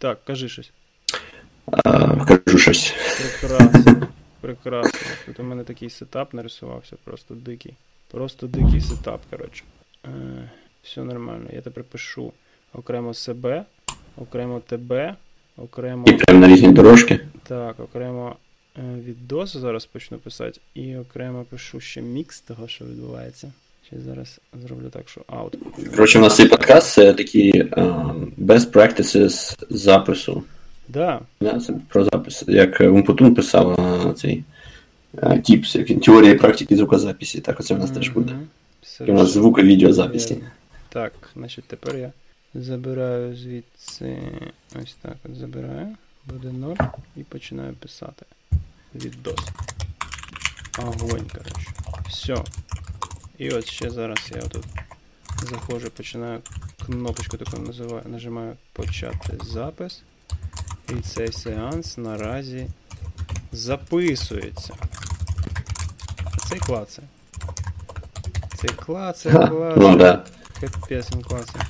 Так, кажи щось. А, кажу щось. Прекрасно. Прекрасно. Тут у мене такий сетап нарисувався, просто дикий. Просто дикий сетап, коротше. Е, все нормально. Я тепер пишу окремо себе, окремо тебе, окремо. І прямо на різні дорожки. Так, окремо е, відос зараз почну писати, і окремо пишу ще мікс того, що відбувається. Ще зараз зроблю так, що аут. Коротше, у нас цей подкаст це такі um, best practices запису. Да. Да, це про запис. Як Умпутун писав а, цей а, тіпс, як теорія і практики звукозаписі. Так, оце у нас теж буде. І у нас звук і відеозаписі. Так, значить тепер я забираю звідси. Ось так от забираю. Буде 0 і починаю писати. Відос. Огонь, коротше. Все. І от ще зараз я тут заходжу, починаю кнопочку таку називаю, нажимаю почати запис. І цей сеанс наразі записується. Цей клацає. Цей клацає, Ха, клацає. Ну да. Капець він клацає.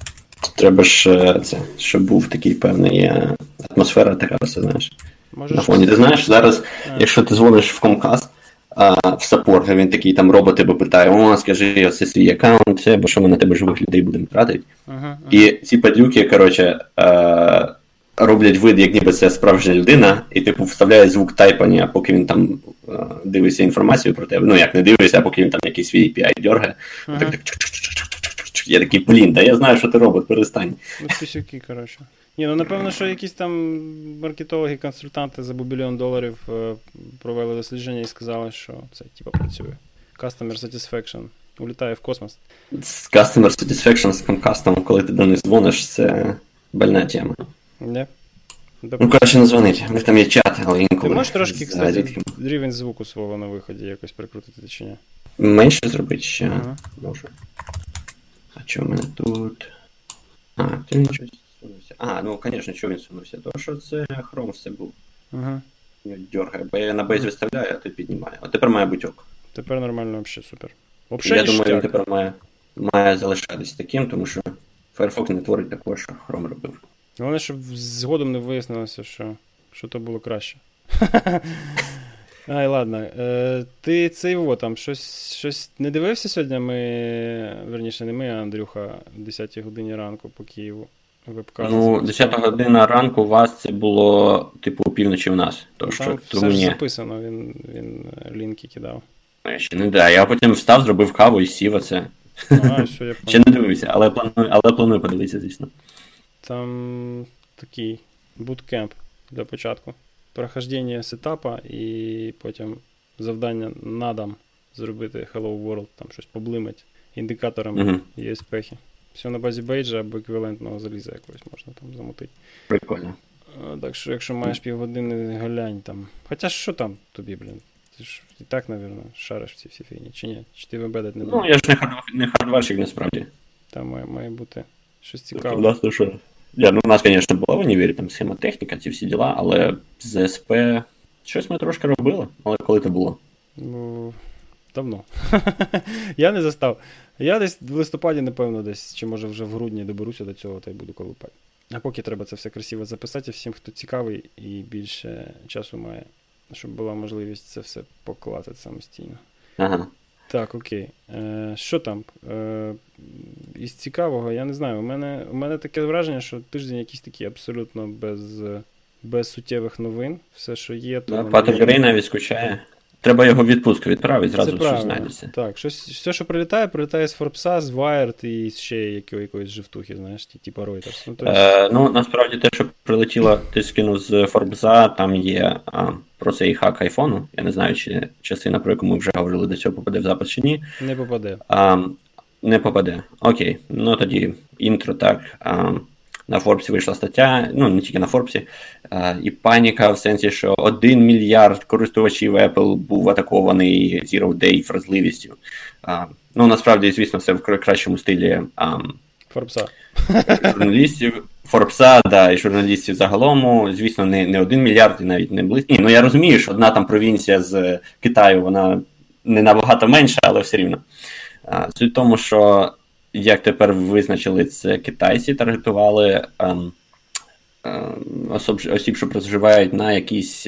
Треба ж е, це, щоб був такий певний е, атмосфера така, все знаєш. Можеш... На фоні. Ти знаєш, зараз, А. якщо ти дзвониш в Comcast, а, в саппорт, він такий там робот тебе питає, о, скажи, оце свій аккаунт, це, бо що ми на тебе живих людей будемо тратити. Ага, ага. І ці падлюки, коротше, а, роблять вид, як ніби це справжня людина, і типу вставляють звук тайпання, поки він там дивиться інформацію про тебе. Ну як не дивиться, а поки він там якийсь свій API дергає. Так, так, я такий, блін, да я знаю, що ти робот, перестань. Ну, пісюки, коротше. Ні, ну напевно, що якісь там маркетологи, консультанти за бубільйон доларів е, провели дослідження і сказали, що це типа працює. Customer satisfaction улітає в космос. Customer Satisfaction з Comcast, коли ти до них дзвониш, це больна тема. Не? Ну, краще не дзвонить. У них там є чат, але інколи. Ти можеш трошки, кстати, рівень звуку свого на виході якось прикрутити чи ні? Менше зробити ще. Ага. Можу. А що в мене тут? А, ти нічого сунувся. А, ну, звісно, чого він сунувся? Тому що це хром все був. Ага. Дергає, бо я на бейс виставляю, а ти піднімає. От тепер має бути ок. Тепер нормально взагалі супер. Я Взагалі думаю, він тепер має, має залишатись таким, тому що Firefox не творить такого, що хром робив. Головне, щоб згодом не вияснилося, що, що то було краще. Ай, ладно. Е, ти цей во там щось, щось не дивився сьогодні? Ми. Верніше, не ми, а Андрюха, о 10 годині ранку по Києву. Вебкам. Ну, 10 година ранку у вас це було, типу, опівночі в нас. То що, Там тому ж ні. записано, він, він лінки кидав. Я ще не да. Я потім встав, зробив каву і сів оце. А, що я Ще не дивився, але планую, але планую подивитися, звісно. Там такий буткемп для початку. Прохождення сетапа і потім завдання на дом зробити Hello World, там щось поблимать індикаторами Мгм. є СПІ. Все на базі бейджа або еквівалентного заліза якогось можна там замутити. Прикольно. Так що, якщо маєш півгодини, глянь там. Хоча що там тобі, блін? Ти ж і так, напевно, шариш в ці всі фігні, чи ні? Чи ти вайбить не Ну, я ж не, хард... не хардварщик насправді. Там має, має бути щось Тобто, цікаве. то що? Я, ну, у нас, звісно, була в універі там схемотехніка, ці всі діла, але з ESP щось ми трошки робили, але коли це було? Ну, давно. я не застав. Я десь в листопаді, напевно, десь, чи може вже в грудні доберуся до цього та й буду колупати. А поки треба це все красиво записати всім, хто цікавий і більше часу має, щоб була можливість це все покласти самостійно. Ага. Так, окей. Е, що там? Е, із цікавого, я не знаю. У мене, у мене таке враження, що тиждень якийсь такий абсолютно без, без суттєвих новин. Все, що є, то. Да, воно Рейна скучає. Треба його відпустку відправити, зразу щось знайдеться. Так, щось, все, що прилітає, прилітає з Форбса, з Wired і ще якої, якоїсь живтухи, знаєш, ті- типу Reuters. Ну, то есть, Е, ну, насправді те, що прилетіло, ти скинув з Форбза, там є а, про цей хак айфону. Я не знаю, чи частина, про яку ми вже говорили до цього попаде в запис чи ні. не попаде. А, не попаде. Окей. Ну тоді інтро так. А, на Форбсі вийшла стаття, ну не тільки на Форбсі, і паніка в сенсі, що один мільярд користувачів Apple був атакований Zero Day вразливістю. Ну насправді, звісно, все в кращому стилі Форбса. журналістів. Форбса, да, і журналістів загалом, звісно, не, не один мільярд і навіть не близько. Ні, ну я розумію, що одна там провінція з Китаю, вона не набагато менша, але все рівно. Суть в тому, що як тепер визначили це китайці, таргетували ем, особ, осіб, що проживають на якісь.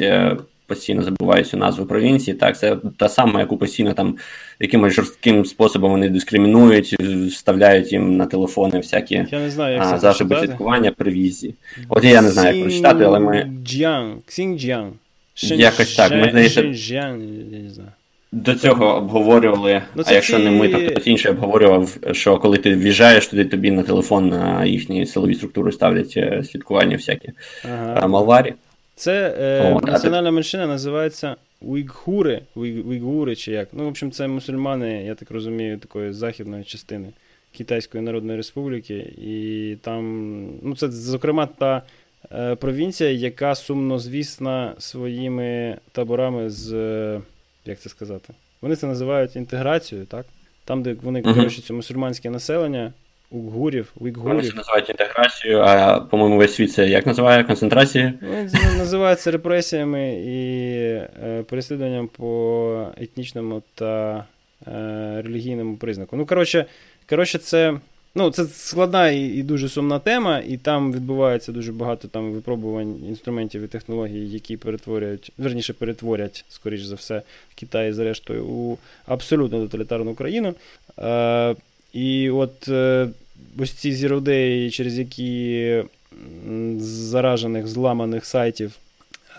Постійно забуваюся назви провінції. Так, це та сама, яку постійно там якимось жорстким способом вони дискримінують, вставляють їм на телефони всякі я не знаю, як це засоби слідкування при візі. От я не знаю, як прочитати, але ми. Якось так. Ми здається. До цього обговорювали, ну, а якщо ці... не ми, то хтось інший обговорював, що коли ти в'їжджаєш, туди тобі на телефон на їхні силові структури ставлять е, слідкування всякі ага. малварі. Це е, О, національна ти... меншина називається уйгури, уйгури чи як. Ну, в общем, це мусульмани, я так розумію, такої західної частини Китайської Народної Республіки. І там, ну, це, зокрема, та е, провінція, яка сумнозвісна своїми таборами з як це сказати? Вони це називають інтеграцією, так? Там, де вони uh-huh. коротше, мусульманське населення, уйгурів, уйгурів. Вони це називають інтеграцією, а, по-моєму, весь світ це як називає концентрації? Вони називаються репресіями і е, переслідуванням по етнічному та е, релігійному признаку. Ну, коротше, коротше, це Ну, це складна і, і дуже сумна тема, і там відбувається дуже багато там випробувань інструментів і технологій, які перетворюють, верніше перетворять, скоріш за все, в Китаї, зрештою, у абсолютно тоталітарну країну. Е, І от е, ось ці зіродеї, через які заражених, зламаних сайтів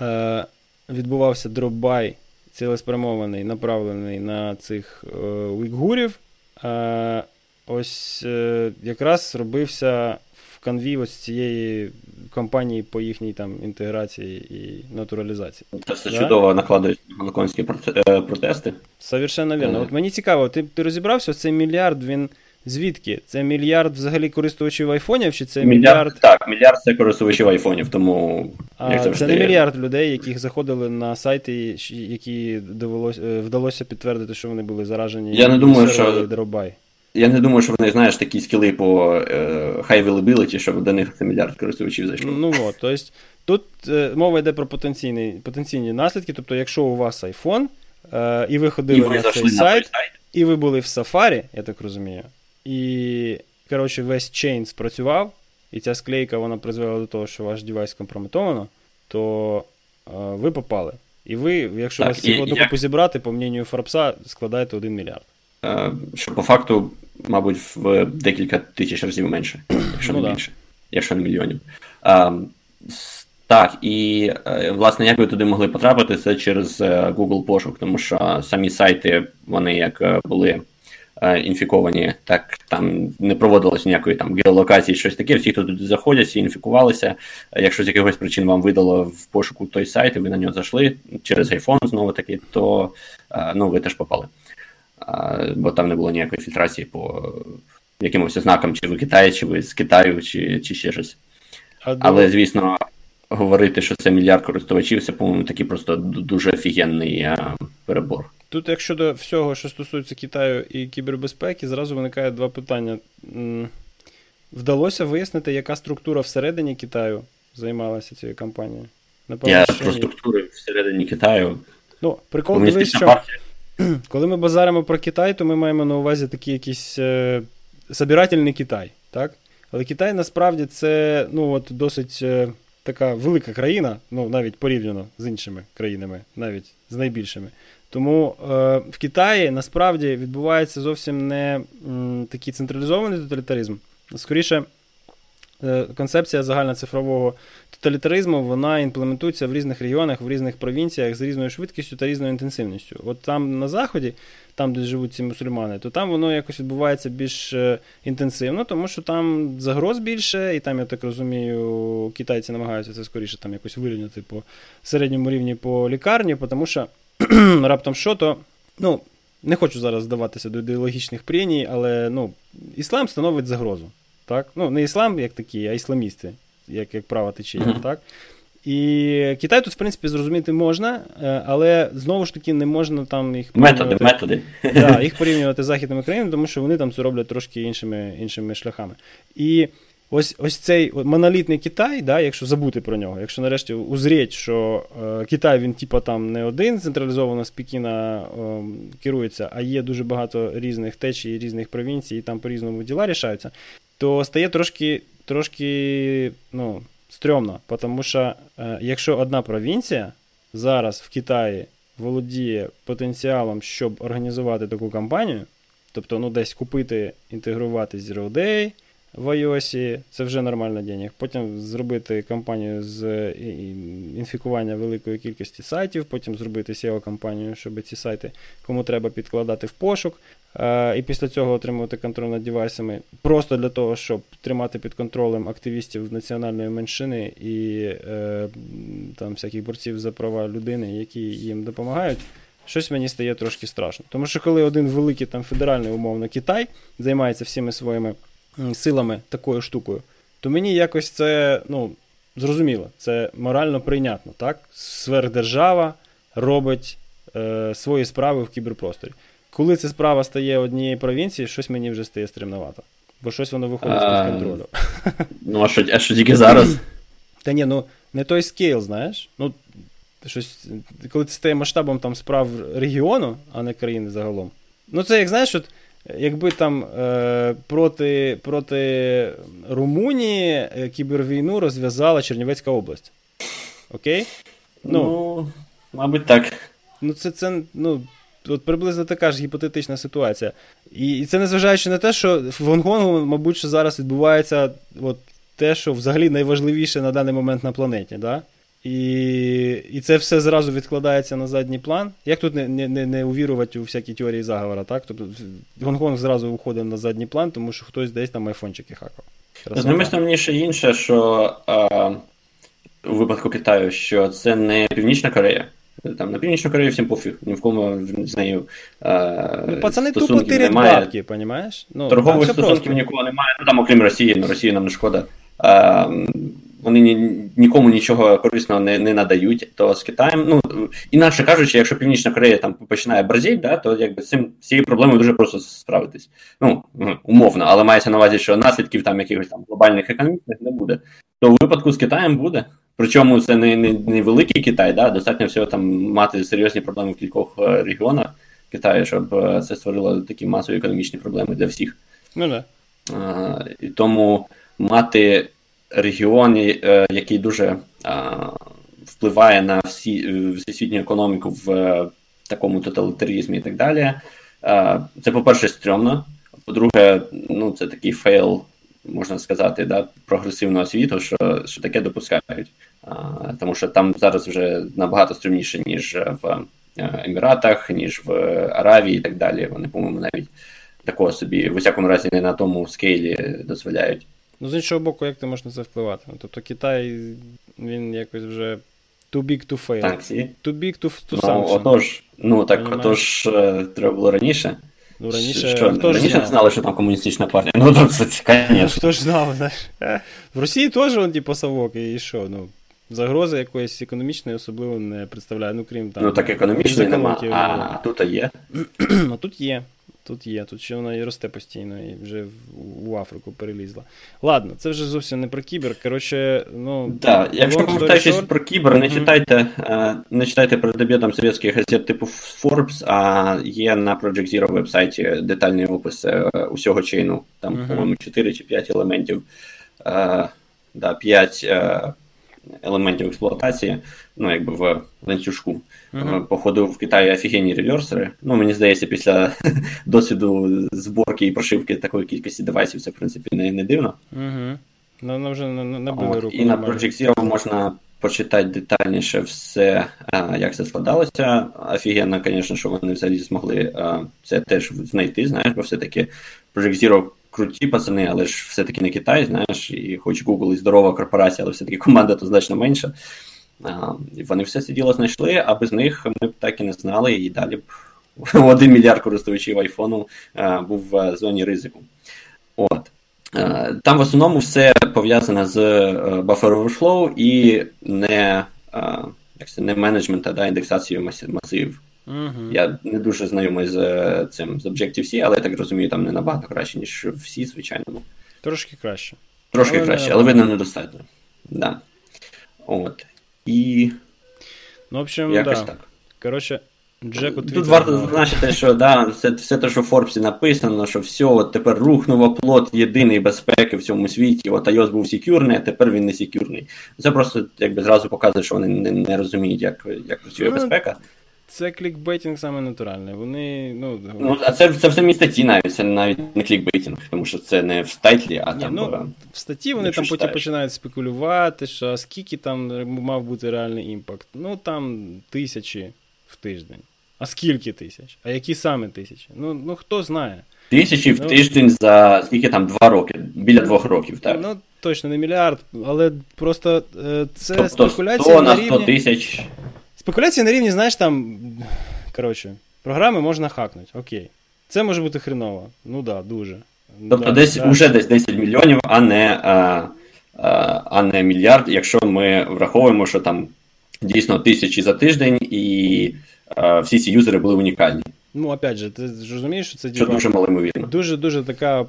е, відбувався дробай, цілеспрямований, направлений на цих е, уйгурів. Е, ось е, якраз робився в канві ось цієї кампанії по їхній там інтеграції і натуралізації. Це все да? чудово накладують гонконгські е, протести. Совершенно вірно. От мені цікаво, ти ти розібрався, цей мільярд він. Звідки? Це мільярд взагалі користувачів айфонів, чи це мільярд. мільярд... Так, мільярд це користувачів айфонів, тому. А, як Це не мільярд людей, яких заходили на сайти, які довелось, е, вдалося підтвердити, що вони були заражені. Я не думаю, що. Дробай. Я не думаю, що вони знаєш такі скіли по е, high availability, щоб до них це мільярд користувачів зайшло. Ну от, тобто тут е, мова йде про потенційні потенційні наслідки. Тобто, якщо у вас iPhone, е, і ви ходили і ви на цей сайт, сайт, і ви були в Safari, я так розумію, і коротше, весь чейн спрацював, і ця склейка вона призвела до того, що ваш девайс компрометовано, то е, ви попали. І ви, якщо так, вас цього докупу зібрати, по мненню Форбса, складаєте 1 мільярд. Е, що по факту, мабуть, в декілька тисяч разів менше, якщо ну, не більше, якщо не мільйонів. Е, Так, і е, власне, як ви туди могли потрапити, це через Google пошук, тому що самі сайти, вони як були інфіковані, так там не проводилось ніякої там геолокації, щось таке. Всі, хто туди заходять, всі інфікувалися. Якщо з якихось причин вам видало в пошуку той сайт, і ви на нього зайшли через iPhone знову таки, то ну, ви теж попали бо там не було ніякої фільтрації по якимось ознакам, чи ви Китаї, чи ви з Китаю, чи чи ще щось. А Але, звісно, говорити, що це мільярд користувачів, це, по-моєму, такий просто дуже офігенний перебор. Тут, якщо до всього, що стосується Китаю і кібербезпеки, зразу виникає два питання. Вдалося вияснити, яка структура всередині Китаю займалася цією кампанією? Напевно, Я про структури всередині Китаю. Ну, прикол дивись, що партія. Коли ми базаримо про Китай, то ми маємо на увазі такий якийсь е, собирательний Китай. так? Але Китай насправді це ну, от досить е, така велика країна, ну навіть порівняно з іншими країнами, навіть з найбільшими. Тому е, в Китаї насправді відбувається зовсім не м, такий централізований тоталітаризм. Скоріше, е, концепція загальноцифрового тоталітаризму вона імплементується в різних регіонах, в різних провінціях з різною швидкістю та різною інтенсивністю. От там на Заході, там, де живуть ці мусульмани, то там воно якось відбувається більш е, інтенсивно, тому що там загроз більше, і там, я так розумію, китайці намагаються це скоріше там якось вирівняти по середньому рівні по лікарні, тому що раптом що то. ну, не хочу зараз здаватися до ідеологічних преній, але ну, іслам становить загрозу. Так? Ну, Не іслам як такий, а ісламісти як як права течія. Mm-hmm. так? І Китай тут, в принципі, зрозуміти можна, е, але знову ж таки не можна там їх методи, методи. Да, їх порівнювати з західними країнами, тому що вони там це роблять трошки іншими іншими шляхами. І ось ось цей монолітний Китай, да, якщо забути про нього, якщо нарешті узріть, що е, Китай він типа там не один централізовано з Пекіна е, керується, а є дуже багато різних течій, різних провінцій, і там по різному діла рішаються, то стає трошки трошки ну, стрьомно, тому що е, якщо одна провінція зараз в Китаї володіє потенціалом, щоб організувати таку кампанію, тобто ну, десь купити, інтегрувати Zero Day в iOS, це вже нормально денег. Потім зробити кампанію з інфікування великої кількості сайтів, потім зробити SEO-кампанію, щоб ці сайти кому треба підкладати в пошук. І після цього отримувати контроль над девайсами просто для того, щоб тримати під контролем активістів національної меншини і е, там всяких борців за права людини, які їм допомагають. Щось мені стає трошки страшно. Тому що коли один великий там федеральний, умовно, Китай займається всіми своїми силами такою штукою, то мені якось це ну, зрозуміло, це морально прийнятно. так? Сверхдержава робить е, свої справи в кіберпросторі. Коли ця справа стає однієї провінції, щось мені вже стає стримновато. Бо щось воно виходить з під контролю. Ну, а що а що тільки зараз? Та ні, ну не той скейл, знаєш. Ну, щось, Коли це стає масштабом там справ регіону, а не країни загалом. Ну, це як знаєш, от, якби там е, проти проти Румунії е, кібервійну розв'язала Чернівецька область. Окей? Ну, ну мабуть, так. Ну, це це, ну, От приблизно така ж гіпотетична ситуація. І і це незважаючи на те, що в Гонконгу, мабуть, що зараз відбувається от те, що взагалі найважливіше на даний момент на планеті. Да? І і це все зразу відкладається на задній план. Як тут не не, не, увірувати у всякі теорії заговора, так? Тобто Гонконг зразу виходить на задній план, тому що хтось десь там айфончики хакав. З ними мені ще інше, що а, у випадку Китаю, що це не Північна Корея. Там на Північну Корею всім пофіг, ні в кому з нею. Е, ну, пацани тупо тирять бабки, понімаєш? Ну, Торгових стосунків просто. нікого немає, ну там, окрім Росії, ну Росії нам не шкода. Е, вони ні, нікому нічого корисного не не надають, то з Китаєм, ну інакше кажучи, якщо Північна Корея там починає бразіть, да, то якби з цим цією проблемою дуже просто справитись. Ну, умовно, але мається на увазі, що наслідків там якихось там глобальних економічних не буде. То в випадку з Китаєм буде. Причому це не не, не великий Китай, да? достатньо всього там мати серйозні проблеми в кількох е, регіонах Китаю, щоб е, це створило такі масові економічні проблеми для всіх. Ну да. А, І тому мати регіон, е, який дуже а, впливає на всі всесвітню економіку в такому тоталітаризмі і так далі. А, Це, по-перше, стрьомно. По-друге, ну це такий фейл можна сказати, да, прогресивного світу, що що таке допускають. А, Тому що там зараз вже набагато стрьомніше, ніж в е, Еміратах, ніж в Аравії і так далі. Вони, по-моєму, навіть такого собі, в усякому разі, не на тому scale-і дозволяють. Ну, з іншого боку, як ти можеш на це впливати? Тобто Китай, він якось вже. Too big to fail. Так, Too big to, to ну, Отож, ну так, отож, е, треба було раніше. Ну, раніше що, хто раніше знав? знали, що там комуністична партія. Ну, то це, звісно. Хто ж знав, знаєш. В Росії теж он, типу, совок, і що, ну. Загрози якоїсь економічної особливо не представляє, ну крім там. Ну так економічної нема, а тут є. А тут є. Тут є, тут ще вона і росте постійно, і вже в, у Африку перелізла. Ладно, це вже зовсім не про кібер. Коротше, ну. Да, якщо повертаєтесь про кібер, не читайте uh-huh. не читайте перед обідом совєтських газет типу Forbes, а є на Project Zero вебсайті детальний опис е, усього чейну. Там, по-моєму, 4 чи 5 елементів. Uh, да, 5 uh, елементів експлуатації, ну, якби в ланцюжку. Uh-huh. Походу в Китаї офігенні реверсери. Ну, мені здається, після досвіду зборки і прошивки такої кількості девайсів це, в принципі, не не дивно. Ну, вже набили руку. І на Project Zero можна почитати детальніше все, як це складалося. Офігенно, звісно, що вони взагалі змогли це теж знайти, знаєш, бо все-таки Project Zero круті пацани, але ж все-таки не Китай, знаєш, і хоч Google і здорова корпорація, але все-таки команда то значно менша. І Вони все це діло знайшли, а без них ми б так і не знали, і далі б один мільярд користувачів айфону був в зоні ризику. От. Там в основному все пов'язане з е, buffer overflow і не як це, не менеджмент, а да, індексацією масивів. Я не дуже знайомий з е, цим з Objective-C, але я так розумію, там не набагато краще, ніж всі, звичайно. Трошки краще. Трошки але краще, не... але видно недостатньо. Да. От. І. Ну, в общем, Якось да. так. Коротше, Джеку Тут Твіттер варто зазначити, що да, все, все те, що в Форбсі написано, що все, от тепер рухнув оплот єдиний безпеки в цьому світі. От iOS був секюрний, а тепер він не секюрний. Це просто якби зразу показує, що вони не, не розуміють, як, як працює Ну, безпека. Це клікбейтинг саме натуральний. Вони, ну, Ну, а це, це в самій статті навіть, це навіть не clickbaiting, тому що це не в title-і, а Ні, там. ну, в статті вони там потім читаєш. починають спекулювати, що а скільки там мав бути реальний impact. Ну там тисячі в тиждень. А скільки тисяч? А які саме тисячі? Ну, ну хто знає. Тисячі в Ну. тиждень за скільки там, два роки, біля двох років, так. Ну, точно не мільярд, але просто е, це тобто спекуляція 100 на на 100 рівні. тисяч. Спекуляція на рівні, знаєш, там. Коротше, програми можна хакнути, окей. Це може бути хреново. Ну да, дуже. Тобто да, десь да. уже десь 10 мільйонів, а не, а, а, не мільярд, якщо ми враховуємо, що там дійсно тисячі за тиждень, і а, всі ці юзери були унікальні, Ну, опять же, ти ж розумієш, що це що дуже малоймовірно. дуже дуже така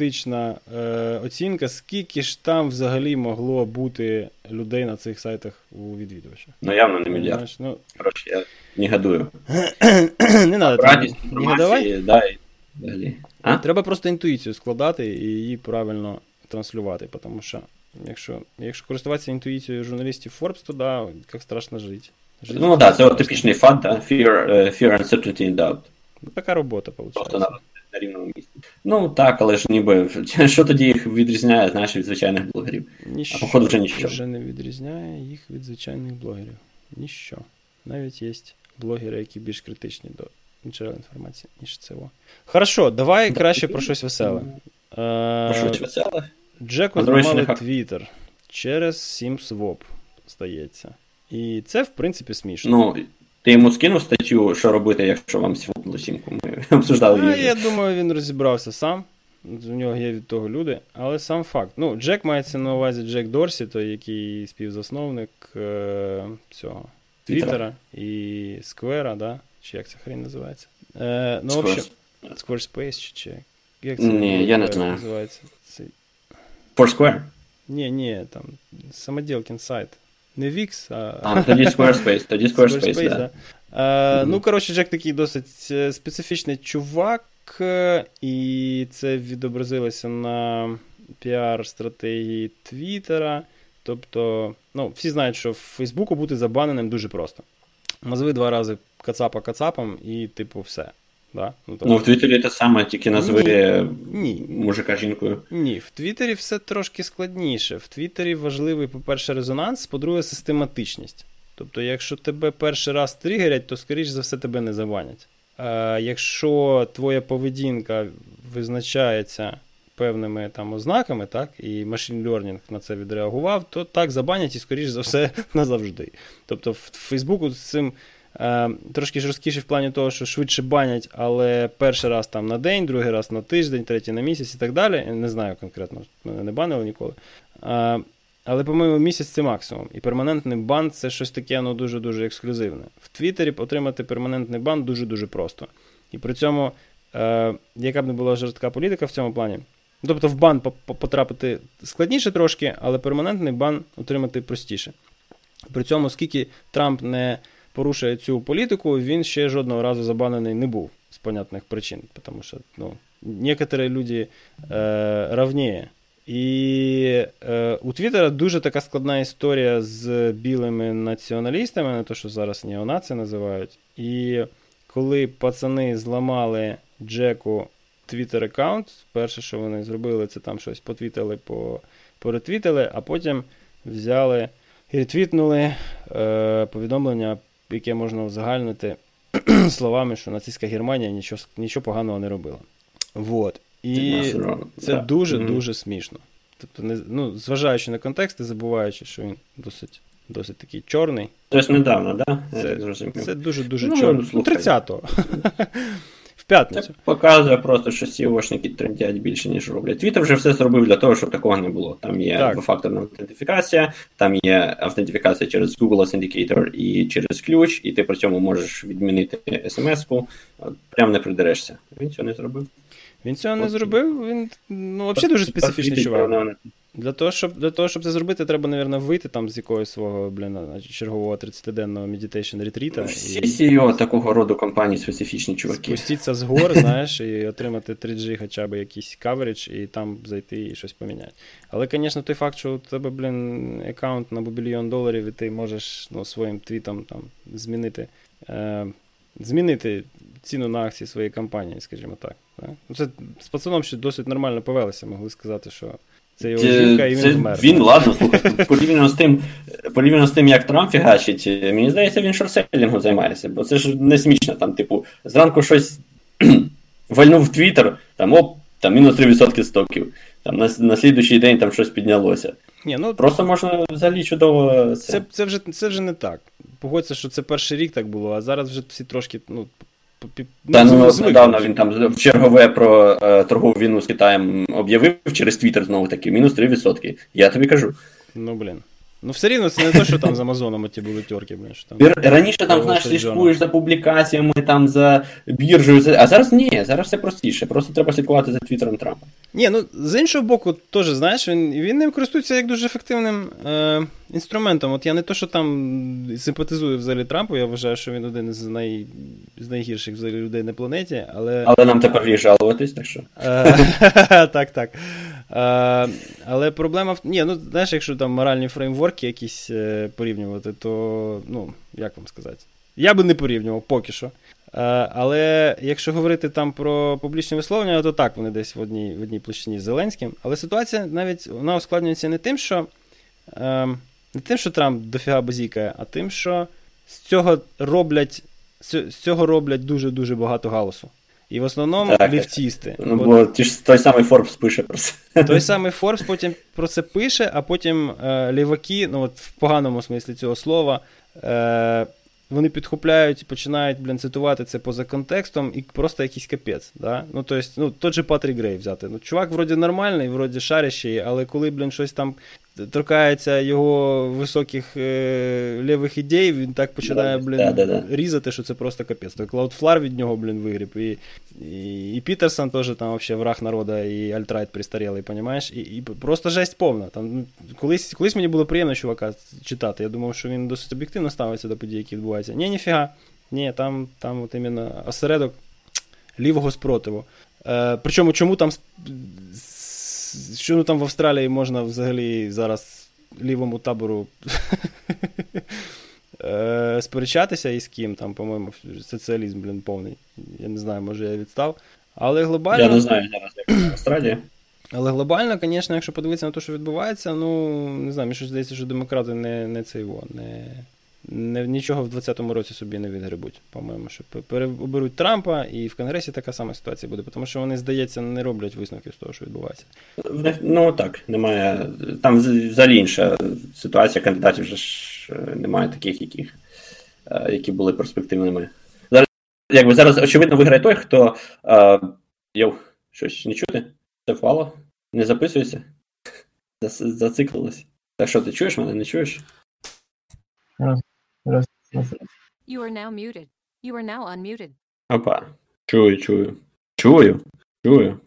апроксиматична е, оцінка, скільки ж там взагалі могло бути людей на цих сайтах у відвідувачах. Ну явно не мільярд. Знаєш, ну, Коротше, я негодую. не треба Радість не давай. да, і далі. А? Треба просто інтуїцію складати і її правильно транслювати, тому що якщо, якщо користуватися інтуїцією журналістів Forbes, то да, як страшно жити. Жити Ну так, да, це типічний факт, да? fear, е, fear, uncertainty and doubt. Така робота, виходить. На рівному місці. Ну так, але ж ніби що тоді їх відрізняє, знаєш, від звичайних блогерів? Ніщо А походу вже нічого. вже не відрізняє їх від звичайних блогерів. Ніщо. Навіть є блогери, які більш критичні до джерел інформації, ніж це. Хорошо, давай краще про щось веселе. Про Е, щось веселе? Джеку зламали. Твіттер через SimSwap, здається. І це, в принципі, смішно. Ну, ти йому скинув статтю, що робити, якщо вам свопнули сімку. Ми обсуждали її. я думаю, він розібрався сам. У нього є від того люди, але сам факт. Ну, Джек мається на увазі Джек Дорсі, той, який співзасновник е, цього Твіттера і Сквера, да? Чи як ця хрень називається? Е, ну, в общем, Squarespace чи, чи як це Ні, я не е, знаю. називається? Це... Foursquare? Ні, ні, там самоділкін сайт. Не Wix, а. А, тоді Squarespace, тоді Squarespace, да. Е, Мгм. Ну, коротше, Джек такий досить е, специфічний чувак, е, і це відобразилося на піар-стратегії Твіттера. Тобто, ну, всі знають, що в Фейсбуку бути забаненим дуже просто. Назви два рази кацапа кацапом і, типу, все. Да? Ну, тобто, Ну, в Твіттері те саме, тільки назви ні. мужика жінкою. Ні, в Твіттері все трошки складніше. В Твіттері важливий, по-перше, резонанс, по-друге, систематичність. Тобто, якщо тебе перший раз тригерять, то, скоріш за все, тебе не забанять. А якщо твоя поведінка визначається певними там ознаками, так, і машин learning на це відреагував, то так забанять і, скоріш за все, назавжди. Тобто, в Фейсбуку з цим. Е, трошки жорсткіше в плані того, що швидше банять, але перший раз там на день, другий раз на тиждень, третій на місяць і так далі. Не знаю конкретно, мене не банили ніколи. Е, але, по-моєму, місяць це максимум. І перманентний бан це щось таке ну, дуже-дуже ексклюзивне. В Твіттері отримати перманентний бан дуже-дуже просто. І при цьому, е, яка б не була жорстка політика в цьому плані. Тобто в бан по- по- потрапити складніше трошки, але перманентний бан отримати простіше. При цьому, скільки Трамп не порушує цю політику, він ще жодного разу забанений не був з понятних причин, тому що ну, некоторі люди е, равніє. І е, у Твіттера дуже така складна історія з білими націоналістами, не те, що зараз неонаци називають. І коли пацани зламали Джеку Твіттер аккаунт, перше, що вони зробили, це там щось потвітили, поретвітили, а потім взяли і ретвітнули е, повідомлення, яке можна узагальнити словами, що нацистська Германія нічого, нічого поганого не робила. Вот. І це дуже-дуже смішно. Тобто, не, ну, зважаючи на контекст і забуваючи, що він досить, досить такий чорний. Тобто недавно, так? Да? Це, це дуже-дуже Ну, чорний. Ну, 30-го. В Це показує просто, що сіошники трендять більше, ніж роблять. Твіттер вже все зробив для того, щоб такого не було. Там є Так. двофакторна автентифікація, там є автентифікація через Google Authenticator і через ключ, і ти при цьому можеш відмінити смс-ку, прям не придерешся. Він цього не зробив. Він цього не зробив, він ну, взагалі дуже специфічний чувак. Для того, щоб для того, щоб це зробити, треба, мабуть, вийти там з якогось свого блін, чергового 30-денного meditation retreat-а. Всі CEO такого роду компаній специфічні чуваки. Спуститися з гор, знаєш, і отримати 3G хоча б якийсь coverage, і там зайти і щось поміняти. Але, звісно, той факт, що у тебе, блін, аккаунт на бобільйон доларів, і ти можеш ну, своїм твітом там змінити. Е, Змінити ціну на акції своєї компанії, скажімо так. Ну, Це з пацаном ще досить нормально повелися, могли сказати, що це його жінка, і він це, вмер. Він, ладно, слухай, порівняно з тим, порівняно з тим, як Трамп фігачить, мені здається, він шорселінгом займається, бо це ж не смішно. Там, типу, зранку щось вальнув в Твіттер, там оп, там мінус 3% стоків. Там на, на слідуючий день там щось піднялося. Ні, ну, Просто можна взагалі чудово. Це це, це, вже це вже не так. Погодься, що це перший рік так було, а зараз вже всі трошки. ну, та ну, ну недавно він там чергове про е, торгову війну з Китаєм об'явив через Твіттер знову таки, мінус 3%. Я тобі кажу. Ну, блін. Ну, все рівно це не те, що там з Амазоном ті були терки, блін. Що там, Раніше там, знаєш, слідкуєш за публікаціями, там за біржею, а зараз ні, зараз все простіше. Просто треба слідкувати за твіттером Трампа. Ні, ну з іншого боку, теж, знаєш, він він ним користується як дуже ефективним е, інструментом. От я не то, що там симпатизую взагалі Трампу, я вважаю, що він один з най, з найгірших взагалі людей на планеті, але. Але нам тепер жалуватись, так що. Е, так, так. Е, але проблема в. Ні, ну знаєш, якщо там моральні фреймворки якісь е, порівнювати, то, ну, як вам сказати? Я би не порівнював поки що. Але якщо говорити там про публічні висловлення, то так, вони десь в одній в одній площині з Зеленським. Але ситуація навіть вона ускладнюється не тим, що не тим, що Трамп дофіга базікає, а тим, що з цього роблять з цього роблять дуже-дуже багато галасу. І в основному так, ліфтісти. Ну, бо, бо ті ж той самий Форбс пише про це. Той самий Форбс потім про це пише, а потім е, ліваки, ну от в поганому смислі цього слова, е, вони підхопляють і починають блін, цитувати це поза контекстом, і просто якийсь капець. Да? Ну, тобто, ну, тот же Патрік Грей взяти. Ну, Чувак вроді нормальний, вроді шарящий, але коли, блін, щось там торкається його високих е, лівих ідей, він так починає, блін, да, да, да. різати, що це просто капець. То Cloudflare від нього, блін, вигріб. І і, і Пітерсон теж там вообще враг народу і alt-right пристарілий, понімаєш? І і просто жесть повна. Там, ну, Колись колись мені було приємно чувака читати. Я думав, що він досить об'єктивно ставиться до подій, які відбуваються. Ні, ніфіга. Ні, там там от іменно осередок лівого спротиву. Е, Причому чому там що ну, там в Австралії можна взагалі зараз лівому табору е, сперечатися із ким, там, по-моєму, соціалізм, блін, повний. Я не знаю, може я відстав. Але глобально. Я не знаю зараз, як в Австралії. Але глобально, звісно, якщо подивитися на те, що відбувається, ну не знаю, мені щось здається, що демократи не не це його, не, не, нічого в 20-му році собі не відгребуть, по-моєму, що переоберуть Трампа, і в Конгресі така сама ситуація буде, тому що вони, здається, не роблять висновків з того, що відбувається. Ну так, немає. Там взагалі інша ситуація, кандидатів вже ж е, немає таких, яких, е, які були перспективними. Зараз, якби зараз, очевидно, виграє той, хто. А, йоу, щось не чути? Це впало? Не записується? Зациклилось. Так що, ти чуєш мене, не чуєш? Раз, раз, раз. You are now muted. You are now unmuted. Опа. Чую, чую. Чую. Чую.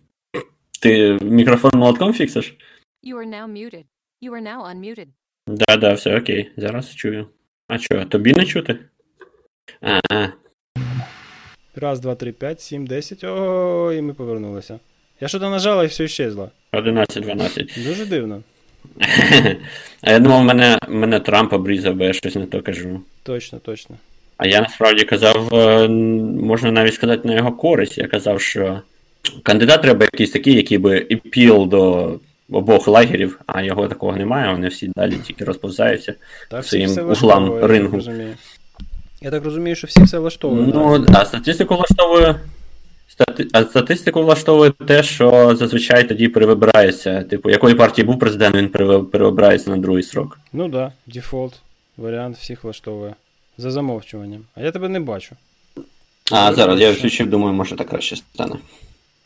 Ти мікрофон молотком фіксиш? You are now muted. You are now unmuted. Да, да, все окей. Зараз чую. А що, тобі не чути? А. Раз, два, три, п'ять, сім, десять. О, і ми повернулися. Я що то нажала і все щезло. 11, 12. Дуже дивно. А я думав, мене мене Трамп обрізав, бо я щось не то кажу. Точно, точно. А я насправді казав, е, можна навіть сказати на його користь. Я казав, що кандидат треба якийсь такий, який би іпіл до обох лагерів, а його такого немає, вони всі далі тільки розповзаються так, своїм углам рингу. Я так розумію, що всі все влаштовують. Ну, а статистику влаштовує Стати... А статистику влаштовує те, що зазвичай тоді перевибирається. Типу, якої партії був президент, він перевибирається на другий срок. Ну так, да, дефолт. Варіант всіх влаштовує. За замовчуванням. А я тебе не бачу. А, Ти зараз я включив, думаю, може так краще стане.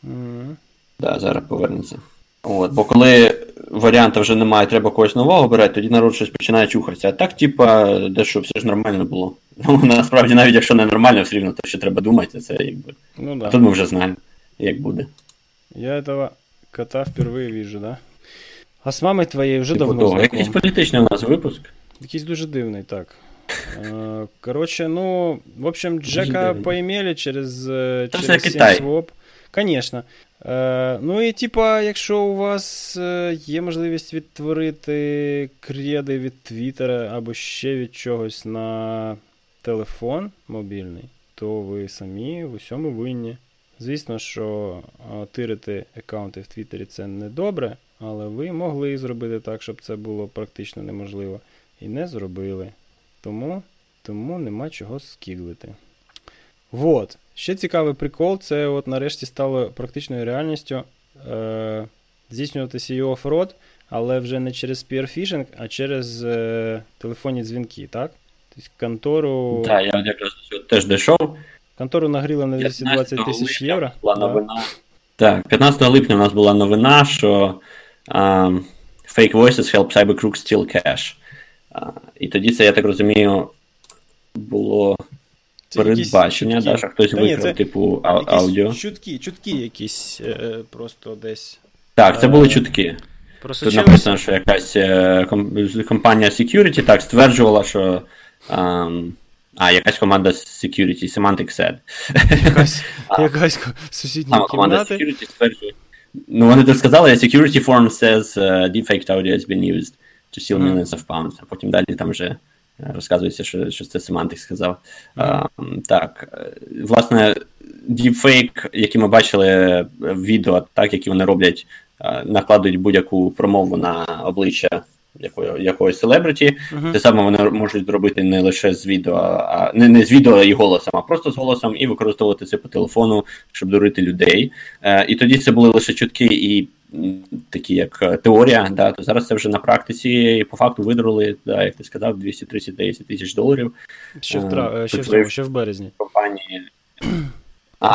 Mm-hmm. Да, зараз повернеться. От, Бо коли варіанту вже немає, треба когось нового обирати, тоді народ щось починає чухатися. А так, типа, дещо все ж нормально було. Ну, насправді, навіть якщо не нормально, все рівно, то що треба думати, це якби. Ну, да. А тут ми вже знаємо, як буде. Я этого кота впервые вижу, да? А з мамою твоєю вже давно знаком. Якийсь політичний у нас випуск. Якийсь дуже дивний, так. Е, Коротше, ну, в общем, Джека дивний. через, е, через Китай. Конечно. Е, ну і типа, якщо у вас є можливість відтворити креди від Твіттера або ще від чогось на телефон мобільний, то ви самі в усьому винні. Звісно, що тирити аккаунти в Твіттері це не добре, але ви могли зробити так, щоб це було практично неможливо. І не зробили. Тому, тому нема чого скіглити. Вот. Ще цікавий прикол, це от нарешті стало практичною реальністю е, здійснювати CEO оффроад, але вже не через spearfishing, а через е, телефонні дзвінки, так? Контору, Так, я от якраз до цього теж дійшов. контору нагріли на 220 тисяч євро. Була Да. новина. Так, 15 липня у нас була новина, що um, fake voices help cybercrooks steal cash. А, і тоді це, я так розумію, було Це передбачення, да, що хтось Та ні, це типу, ау- Якісь аудіо. Чутки, чутки якісь е, просто десь. Так, це були чутки. Тут написано, що якась е, ком- компанія security так стверджувала, що. Ам, а, якась команда security, Semantic said. Якась, якась сусідня команда security стверджує. Ну, вони так сказали, security form says uh, deepfaked audio has been used to steal millions of pounds. А потім далі там вже е, розказується, що, що це Semantic сказав. А, так, е, власне, deepfake, який ми бачили в відео, так, які вони роблять, е, накладують будь-яку промову на обличчя якої, якогось селебриті. Мгм. Те саме вони можуть зробити не лише з відео, а не, не з відео і голосом, а просто з голосом, і використовувати це по телефону, щоб дурити людей. Е, і тоді це були лише чутки і такі, як е, теорія. Да, то зараз це вже на практиці і по факту видрали, да, як ти сказав, 230 тисяч доларів Ще в, Е, тра... е, ще, в, ще в березні. компанії.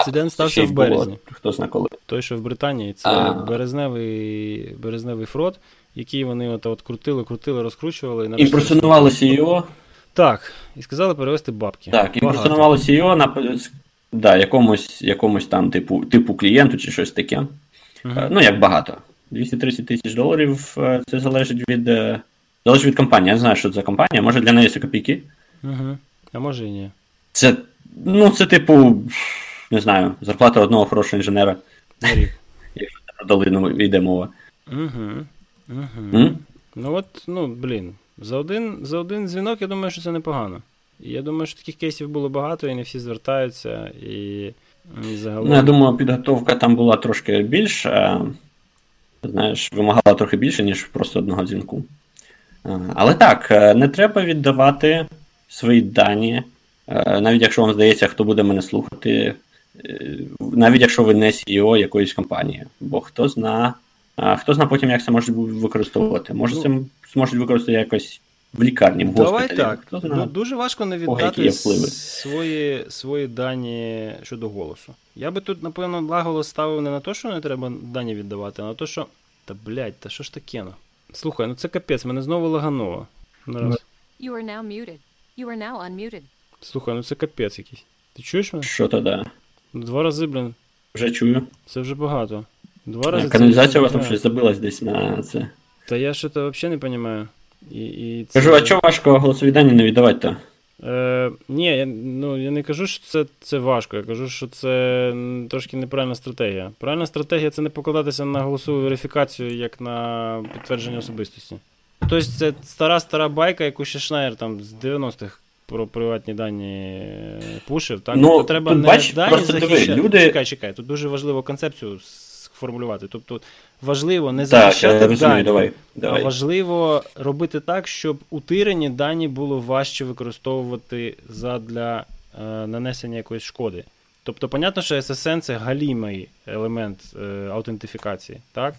Це стався в було. Хто зна коли. Той, що в Британії, це А. березневий, березневий фрод, який вони от, от крутили, крутили, розкручували. І Імперсонували CEO, Так, і сказали перевести бабки. Так, Багато. імперсонували CEO на да, якомусь, якомусь там типу, типу клієнту чи щось таке. Е, Ну, як багато. 230 тисяч доларів е, це залежить від. е, Залежить від компанії. Я не знаю, що це за компанія. Може для неї це копійки. Мгм. А може і ні. Це, ну, це типу, не знаю, зарплата одного хорошого інженера, якщо це про долину йде мова. Угу. Угу. М? Ну от, ну, блін, за один, за один дзвінок, я думаю, що це непогано. Я думаю, що таких кейсів було багато, і не всі звертаються, і, і загалом. Ну, я думаю, підготовка там була трошки більш, е, знаєш, вимагала трохи більше, ніж просто одного дзвінку. Але так, е, не треба віддавати свої дані, е, навіть якщо вам здається, хто буде мене слухати, е, навіть якщо ви не CEO якоїсь компанії. Бо хто зна, а хто зна потім, як це можуть використовувати. Може, це зможуть використати якось в лікарні, в Давай госпіталі. так. Хто зна. Ну, дуже важко не віддати свої, свої дані щодо голосу. Я би тут, напевно, наголос ставив не на те, що не треба дані віддавати, а на те, що. Та блядь, та що ж таке ну? Слухай, ну це капець, мене знову лагануло. Ну, раз. You are now muted. You are now unmuted. Слухай, ну це капець якийсь. Ти чуєш мене? Що то да? Два рази, блін, Вже чую. це вже багато. Два рази. це Каналізація у вас там щось забилась десь на це. Та я що то взагалі не розумію. І, і це... Кажу, а чого важко голосові дані не віддавати то? Е, ні, я, ну, я не кажу, що це, це важко. Я кажу, що це трошки неправильна стратегія. Правильна стратегія це не покладатися на голосову верифікацію, як на підтвердження особистості. Тобто це стара стара байка, яку ще Шнайер там з 90-х про приватні дані е, пушив. Так? Ну, Тобто треба тут, не бач, дані просто диви, люди- Чекай, чекай, тут дуже важливо концепцію сформулювати. Тобто важливо не Так, захищати розумію, дані. давай. А важливо робити так, щоб утирені дані було важче використовувати задля е, нанесення якоїсь шкоди. Тобто, понятно, що SSN це галімий елемент е, аутентифікації, так?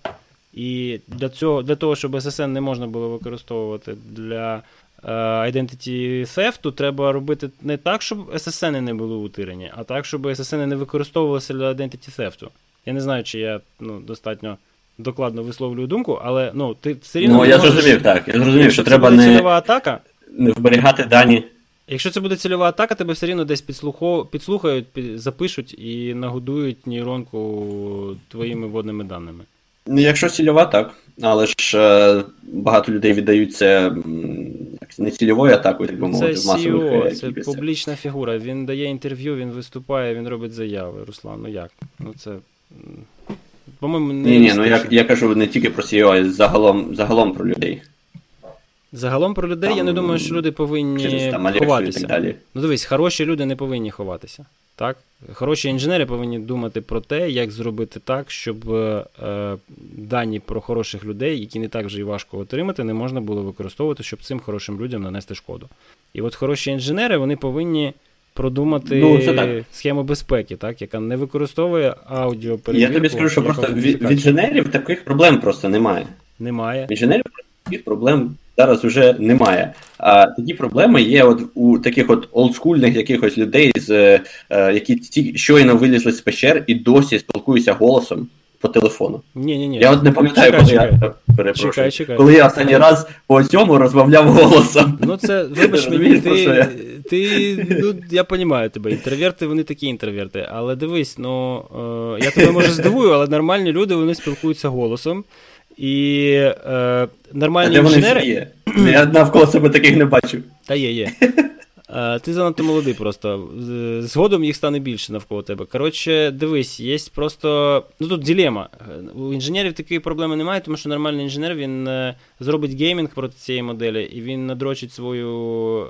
І для, цього, для того, щоб SSN не можна було використовувати для е, identity theft, треба робити не так, щоб SSN не були утирені, а так, щоб SSN не використовувалися для identity theft. Я не знаю, чи я ну, достатньо докладно висловлюю думку, але ну, ти все рівно. Ну, я зрозумів, так. Я зрозумів, що треба не, цільова атака, не вберігати дані. якщо це буде цільова атака, тебе все рівно десь підслухо... підслухають, під... запишуть і нагодують нейронку твоїми водними даними. Ну, якщо цільова, так. Але ж е, багато людей віддають це не цільовою атакою, так би мовити, в масових CEO, е, це публічна фігура. Він дає інтерв'ю, він виступає, він робить заяви. Руслан, ну як? Ну це. По-моєму, не Ні, ні, ну я, я кажу не тільки про CEO, а й загалом, загалом про людей. Загалом про людей я не думаю, що люди повинні Через там Алексію і ховатися. так далі. Ну дивись, хороші люди не повинні ховатися. Так? Хороші інженери повинні думати про те, як зробити так, щоб е, е, дані про хороших людей, які не так вже і важко отримати, не можна було використовувати, щоб цим хорошим людям нанести шкоду. І от хороші інженери вони повинні продумати Ну, схему безпеки, так, яка не використовує аудіо Я тобі скажу, що просто від, інженерів таких проблем просто немає. немає. Інженерів таких проблем зараз вже немає. А такі проблеми є от у таких от олдскульних якихось людей, з, е, які ті, щойно вилізли з пещер і досі спілкуються голосом по телефону. Ні, ні, ні. Я от не пам'ятаю, Чекай, коли чекай. я перепрошую, Чекай, чекай. коли я останній раз по цьому розмовляв голосом. Ну, це, вибач мені, ти, я? ти, ну, я розумію тебе. Інтроверти, вони такі інтроверти. Але дивись, ну, е, я тебе може здивую, але нормальні люди, вони спілкуються голосом. І е, нормальні інженери. Я навколо себе таких не бачив. Та є, є. Е, Ти занадто молодий просто. Згодом їх стане більше навколо тебе. Коротше, дивись, є просто. Ну тут дилема. Е, У інженерів такої проблеми немає, тому що нормальний інженер він е, зробить геймінг проти цієї моделі, і він надрочить свою,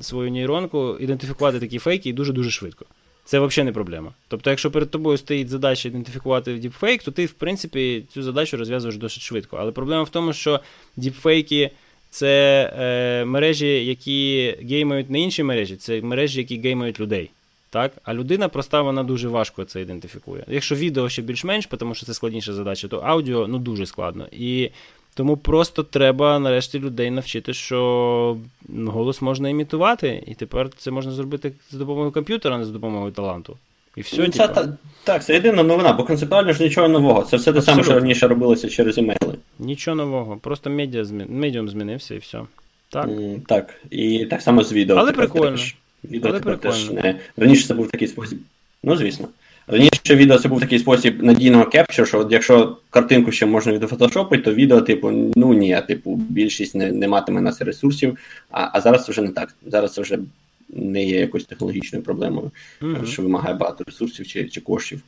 свою нейронку, ідентифікувати такі фейки і дуже-дуже швидко. Це взагалі не проблема. Тобто, якщо перед тобою стоїть задача ідентифікувати діпфейк, то ти, в принципі, цю задачу розв'язуєш досить швидко. Але проблема в тому, що діпфейки це е, мережі, які геймають не інші мережі, це мережі, які геймають людей. Так? А людина проста, вона дуже важко це ідентифікує. Якщо відео ще більш-менш, тому що це складніша задача, то аудіо ну дуже складно. І тому просто треба нарешті людей навчити, що голос можна імітувати, і тепер це можна зробити за допомогою комп'ютера, а не за допомогою таланту. І все, Ну, це, та, так, це єдина новина, бо концептуально ж нічого нового. Це все те саме, що раніше робилося через емейли. нічого нового. Просто медіа змі... медіум змінився і все. Так. М, Так, і так само з відео. Але тепер прикольно. теж. Відео Але тепер теж не. Раніше це був такий спосіб. Ну, звісно. Раніше відео це був такий спосіб надійного кепчу, що от якщо картинку ще можна відфотошопити, то відео, типу, ну ні, типу, більшість не, не матиме на це ресурсів. А, а зараз це вже не так. Зараз це вже не є якоюсь технологічною проблемою, Мгм. що вимагає багато ресурсів чи, чи коштів.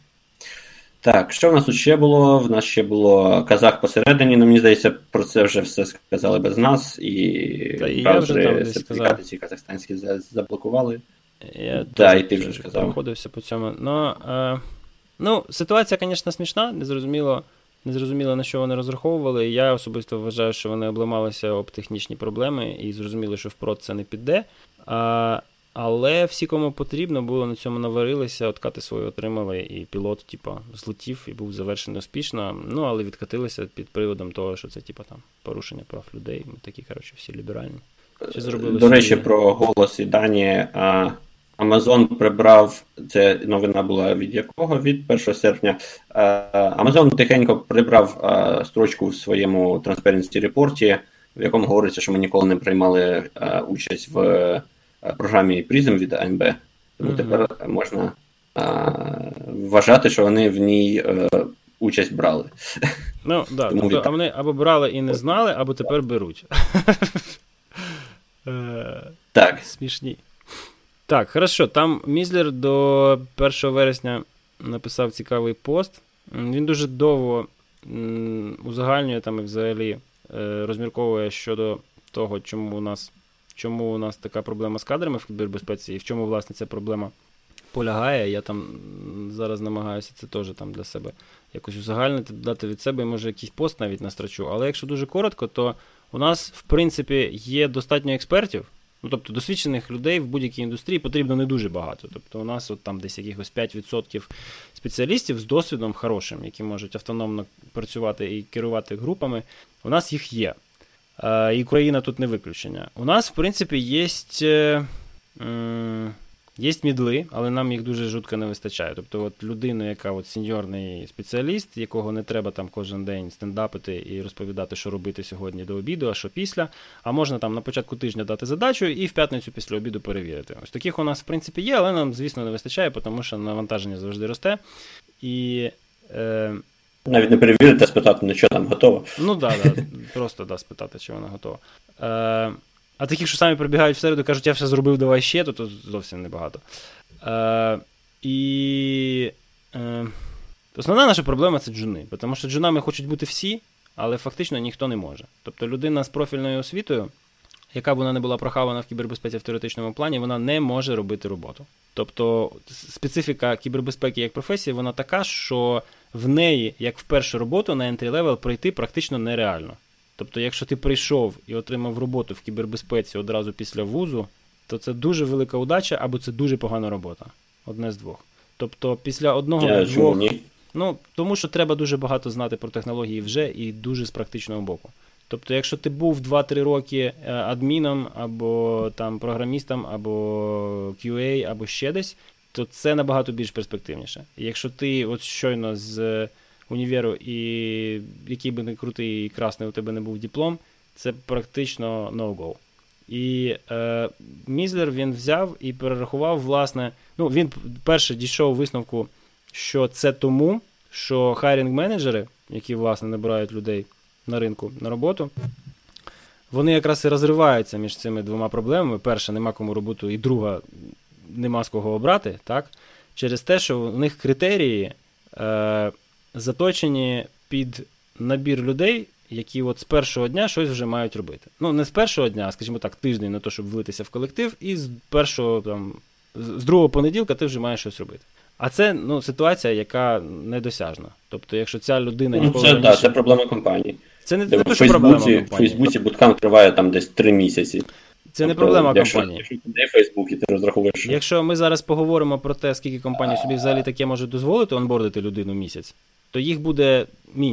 Так, що в нас тут ще було? В нас ще було казах посередині, ну мені здається, про це вже все сказали без нас, і Та і я вже там сертифікати ці казахстанські заблокували. Я Да, і ти вже сказав. проходився по цьому. Но, е, ну, ситуація, звісно, смішна, незрозуміло, незрозуміло, на що вони розраховували. Я особисто вважаю, що вони обламалися об технічні проблеми і зрозуміли, що впрод це не піде. А, але всі, кому потрібно було, на цьому наварилися, откати свої отримали, і пілот, типа, злетів і був завершений успішно. Ну, але відкатилися під приводом того, що це, типа, там, порушення прав людей. Ми такі, коротше, всі ліберальні. Чи зробили До речі, про голос і дані. А, Amazon прибрав, це новина була від якого? Від 1 серпня. А, Amazon тихенько прибрав строчку в своєму Transparency репорті, в якому говориться, що ми ніколи не приймали участь в програмі Prism від АМБ. Тому Мгм. тепер можна а, вважати, що вони в ній е, участь брали. Ну, да, Тому тобто, а вони або брали і не знали, або тепер беруть. Е, Так, Смішні. Так, хорошо. Там Мізлер до 1 вересня написав цікавий пост. Він дуже довго узагальнює там і взагалі е, розмірковує щодо того, чому у нас, чому у нас така проблема з кадрами в кібербезпеці і в чому, власне, ця проблема полягає. Я там зараз намагаюся це теж там для себе якось узагальнити, дати від себе, і може якийсь пост навіть настрочу. Але якщо дуже коротко, то у нас, в принципі, є достатньо експертів. Ну, тобто досвідчених людей в будь-якій індустрії потрібно не дуже багато. Тобто у нас от там десь якихось 5% спеціалістів з досвідом хорошим, які можуть автономно працювати і керувати групами. У нас їх є. Е, і Україна тут не виключення. У нас, в принципі, є. Е, Є мідли, але нам їх дуже жутко не вистачає. Тобто, от людину, яка от сеньорний спеціаліст, якого не треба там кожен день стендапити і розповідати, що робити сьогодні до обіду, а що після. А можна там на початку тижня дати задачу і в п'ятницю після обіду перевірити. Ось таких у нас, в принципі, є, але нам, звісно, не вистачає, тому що навантаження завжди росте. І е, Навіть не перевірити, а спитати, ну що там готово. Ну так, да, да, просто да, спитати, чи вона готова. Е, а таких, що самі прибігають всереду, кажуть, я все зробив, давай ще, то, то зовсім небагато. Е, І е, основна наша проблема це джуни. Тому що джунами хочуть бути всі, але фактично ніхто не може. Тобто людина з профільною освітою, яка б вона не була прохавана в кібербезпеці в теоретичному плані, вона не може робити роботу. Тобто специфіка кібербезпеки як професії, вона така, що в неї, як в першу роботу на entry level пройти практично нереально. Тобто, якщо ти прийшов і отримав роботу в кібербезпеці одразу після вузу, то це дуже велика удача або це дуже погана робота. Одне з двох. Тобто, після одного Я двох. чому ні? Ну, тому що треба дуже багато знати про технології вже і дуже з практичного боку. Тобто, якщо ти був 2-3 роки е, адміном, або там програмістом, або QA, або ще десь, то це набагато більш перспективніше. Якщо ти от щойно з універу, і який би не крутий і красний у тебе не був диплом, це практично no-go. І е, Мізлер він взяв і перерахував, власне, ну він перше дійшов висновку, що це тому, що хайрінг-менеджери, які власне набирають людей на ринку на роботу, вони якраз і розриваються між цими двома проблемами. Перша, нема кому роботу, і друга нема з кого обрати, так? через те, що у них критерії е, заточені під набір людей, які от з першого дня щось вже мають робити. Ну, не з першого дня, а скажімо так, тиждень на те, щоб влитися в колектив, і з першого там, з другого понеділка ти вже маєш щось робити. А це ну, ситуація, яка недосяжна. Тобто, якщо ця людина Ну, ніколи це, раніше... так, це проблема компанії. Це не, не те, що проблема Фейсбуці, в. Фейсбуці буткамп триває там десь 3 місяці. Це не Тобто, проблема якщо, компанії. Якщо ти в Фейсбуці, ти розраховуєш, Якщо ми зараз поговоримо про те, скільки компаній собі взагалі таке може дозволити онбордити людину в місяць, то їх буде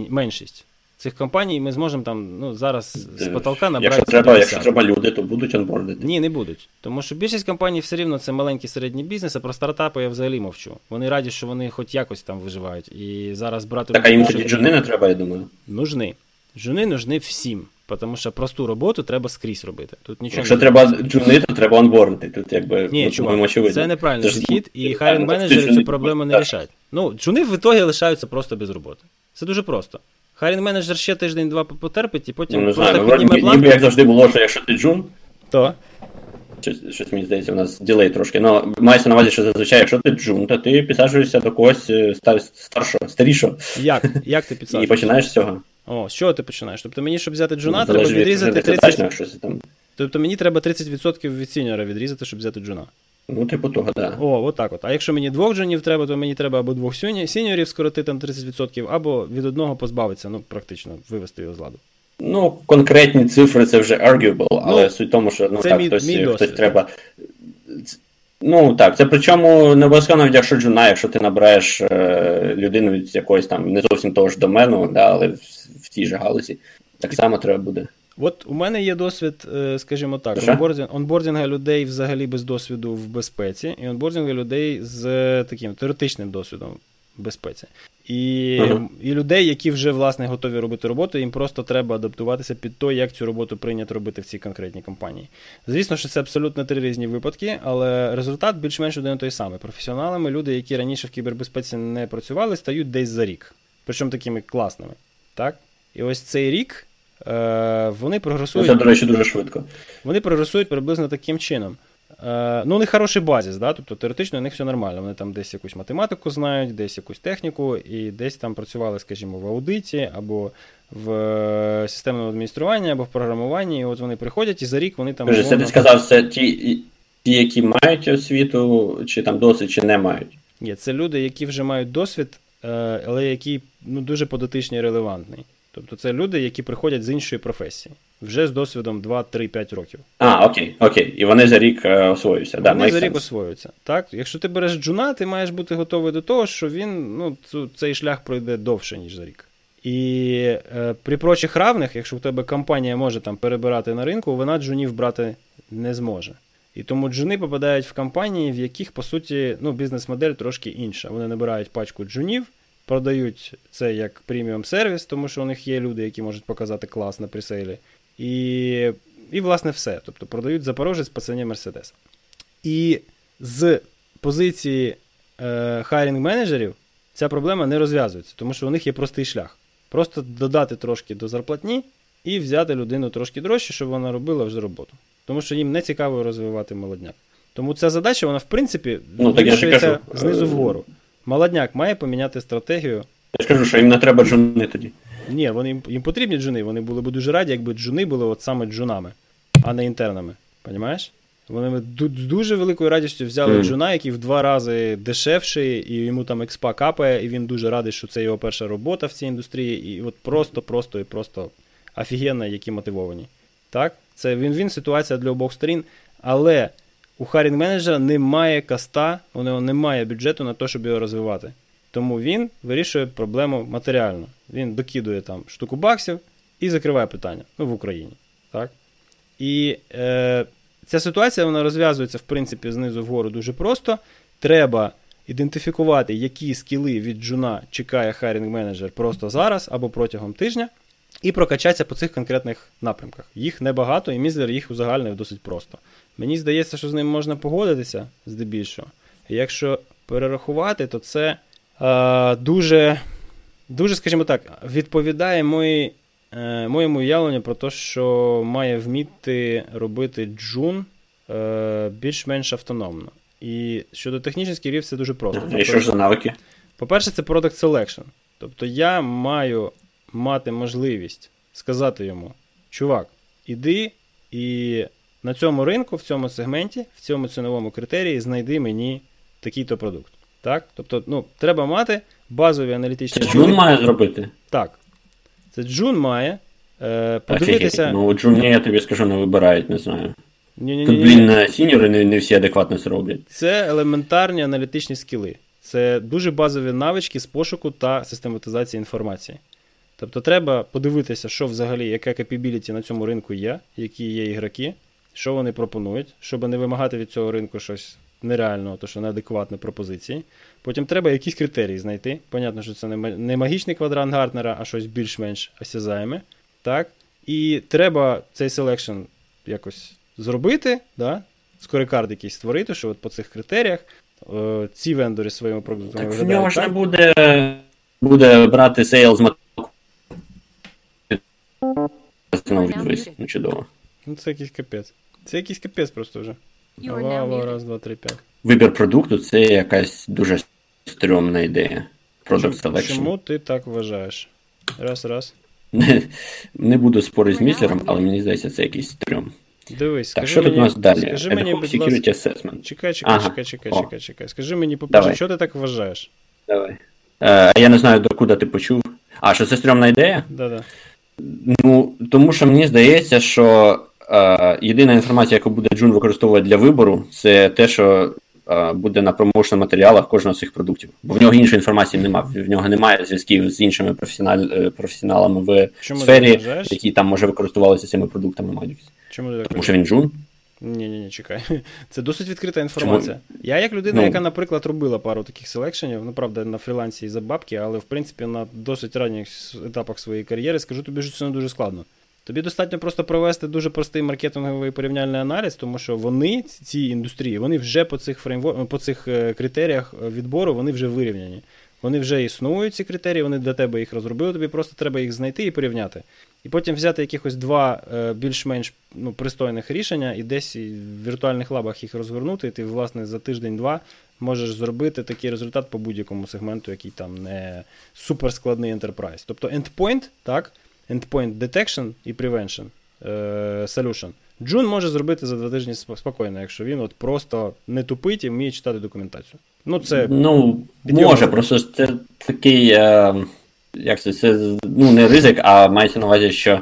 меншість. Цих компаній ми зможемо там ну, зараз з потолка набрати. якщо треба, якщо треба люди, то будуть онбордити. Ні, не будуть. Тому що більшість компаній все рівно це маленький середній бізнес, а про стартапи я взагалі мовчу. Вони раді, що вони хоч якось там виживають. І зараз брати Так, а їм тоді джуни не треба, я думаю. нужны. Джуни нужні всім. Тому що просту роботу треба скрізь робити. Тут нічого Якщо не треба джуни, то треба onboard-ити. Тут якби Ні, ну, чувак, це неправильний підхід, і hiring ну, менеджери цю проблему не так. рішають. Ну, джуни в ітогі лишаються просто без роботи. Це дуже просто. Hiring менеджер ще тиждень-два потерпить, і потім Ну, не просто знаю, ну, підніме ніби, планку. ніби як завжди було, що якщо ти джун, То. щось, мені здається, у нас delay трошки. Ну, мається на увазі, що зазвичай, якщо ти джун, то ти підсаджуєшся до когось е, стар, старшого, старішого, Як? Як ти і починаєш з цього. О, з чого ти починаєш? Тобто мені, щоб взяти джуна, треба відрізати презентації, 30... точно, щось там. Тобто мені треба 30% від сіньора відрізати, щоб взяти джуна. Ну, типу того, так. О, от так от. А якщо мені двох джунів треба, то мені треба або двох сіньорів скоротити там 30%, або від одного позбавитися, ну, практично, вивести його з ладу. Ну, конкретні цифри це вже arguable, але суть в тому, що ну, це так, мій- хтось, мій хтось досвід. треба. Ну так, це причому не обов'язково навіть якщо джуна, якщо ти набираєш е, людину від якогось там не зовсім того ж домену, да, але в, тій же галузі, так само треба буде. От у мене є досвід, е, скажімо так, Що? онбординг, онбординга людей взагалі без досвіду в безпеці, і онбординга людей з е, таким теоретичним досвідом в безпеці. І, Ага. і людей, які вже власне готові робити роботу, їм просто треба адаптуватися під те, як цю роботу прийнято робити в цій конкретній компанії. Звісно, що це абсолютно три різні випадки, але результат більш-менш один і той самий. Професіоналами люди, які раніше в кібербезпеці не працювали, стають десь за рік. Причому такими класними. Так? І ось цей рік е, вони прогресують. це, до речі, дуже швидко. Вони прогресують приблизно таким чином. Е, ну, у них хороший базіс, да? тобто теоретично у них все нормально. Вони там десь якусь математику знають, десь якусь техніку, і десь там працювали, скажімо, в аудиті або в е, системному адмініструванні, або в програмуванні. І от вони приходять, і за рік вони там. Скажи, це ти сказав, це ті, ті, які мають освіту, чи там досвід, чи не мають. Ні, це люди, які вже мають досвід, але які ну, дуже подотичний і релевантний. Тобто це люди, які приходять з іншої професії, вже з досвідом 2-3-5 років. А, окей, окей. І вони за рік е, освоюються. Вони make за рік освоюються. Так? Якщо ти береш джуна, ти маєш бути готовий до того, що він ну, цей шлях пройде довше, ніж за рік. І е, при прочих равних, якщо в тебе компанія може там перебирати на ринку, вона джунів брати не зможе. І тому джуни попадають в компанії, в яких, по суті, ну, бізнес-модель трошки інша. Вони набирають пачку джунів, продають це як преміум сервіс, тому що у них є люди, які можуть показати клас на пресейлі. І, і власне, все. Тобто продають Запорожець по ціні Мерседеса. І з позиції е, хайрінг менеджерів ця проблема не розв'язується, тому що у них є простий шлях. Просто додати трошки до зарплатні і взяти людину трошки дорожче, щоб вона робила вже роботу. Тому що їм не цікаво розвивати молодняк. Тому ця задача, вона, в принципі, Ну, так я вирішується знизу е, вгору. Молодняк має поміняти стратегію. Я ж кажу, що їм не треба джуни тоді. Ні, вони, їм- потрібні джуни, вони були б дуже раді, якби джуни були от саме джунами, а не інтернами. Понімаєш? Вони б з дуже великою радістю взяли Мгм. джуна, який в два рази дешевший, і йому там експа капає, і він дуже радий, що це його перша робота в цій індустрії. І от просто, просто і просто офігенно, які мотивовані. Так? Це він-він ситуація для обох сторін, але у харінг менеджера немає каста, у нього немає бюджету на те, щоб його розвивати. Тому він вирішує проблему матеріально. Він докидує там штуку баксів і закриває питання. Ну, в Україні. Так? І е, ця ситуація вона розв'язується, в принципі, знизу вгору дуже просто. Треба ідентифікувати, які скіли від джуна чекає хайрінг менеджер просто зараз або протягом тижня, і прокачатися по цих конкретних напрямках. Їх небагато, і Мізлер їх узагальнив досить просто. Мені здається, що з ним можна погодитися здебільшого. І Якщо перерахувати, то це е, дуже, дуже, скажімо так, відповідає мої, е, моєму уявленню про те, що має вміти робити джун е, більш-менш автономно. І щодо технічних скілів, це дуже просто. І що ж за навики? По-перше, це product selection. Тобто я маю мати можливість сказати йому: чувак, іди і на цьому ринку, в цьому сегменті, в цьому ціновому критерії знайди мені такий-то продукт. Так? Тобто, ну, треба мати базові аналітичні Це джун має зробити? Так. Це Джун має е, подивитися. Ну, джуні, я тобі скажу, не вибирають, не знаю. Ні-ні-ні. Тут, блін, е, сіньори не, не всі адекватно це роблять. Це елементарні аналітичні скіли. Це дуже базові навички з пошуку та систематизації інформації. Тобто треба подивитися, що взагалі, яке capability на цьому ринку є, які є ігроки, що вони пропонують, щоб не вимагати від цього ринку щось нереального, то що неадекватні пропозиції. Потім треба якісь критерії знайти. Понятно, що це не магічний квадрант Гартнера, а щось більш-менш осязаєме. Так? І треба цей selection якось зробити, да? scorecard якийсь створити, що от по цих критеріях е, ці вендори своїми продуктами Так в нього ж не буде, буде брати сейл з. Ну, чудово. Ну, це якийсь капець. Це якийсь капець просто вже. Muted. раз, два, три, п'ять. Вибір продукту це якась дуже стрьомна ідея. Product selection. Чому ти так вважаєш? Раз, раз. Не, не буду спорити з міслером, але мені здається, це якийсь стрьом. Дивись, Так, скажи що тут у нас далі? Скажи мені, будь Security ласка. Assessment. Чекай, чекай, Ага. чекай, чекай, О. чекай, чекай. Скажи мені, по-перше, Давай. що ти так вважаєш? Давай. Е, я не знаю, докуди ти почув. А, що це стрьомна ідея? Да-да. Ну, тому що мені здається, що єдина інформація, яку буде Джун використовувати для вибору, це те, що е, буде на промоушен матеріалах кожного з цих продуктів. Бо в нього іншої інформації немає. В нього немає зв'язків з іншими е, професіоналами в Чому сфері, які там може використовувалися цими продуктами. мабуть. Чому ти так Тому що він Джун. Ні, ні, ні, чекай. Це досить відкрита інформація. Я, як людина, Ну. яка, наприклад, робила пару таких селекшенів, ну правда, на фрілансі і за бабки, але в принципі на досить ранніх етапах своєї кар'єри, скажу тобі, що це не дуже складно. Тобі достатньо просто провести дуже простий маркетинговий порівняльний аналіз, тому що вони, ці- індустрії, вони вже по цих фреймвор... по цих е, критеріях відбору вони вже вирівняні. Вони вже існують, ці критерії, вони для тебе їх розробили, тобі просто треба їх знайти і порівняти. І потім взяти якихось два е, більш-менш ну, пристойних рішення і десь в віртуальних лабах їх розгорнути, і ти, власне, за тиждень-два можеш зробити такий результат по будь-якому сегменту, який там не суперскладний enterprise. Тобто endpoint, так, endpoint detection і prevention е, solution. Джун може зробити за два тижні спокійно, якщо він от просто не тупить і вміє читати документацію. Ну, це Ну, може, просто це такий. Е, як це, це ну, не ризик, а мається на увазі, що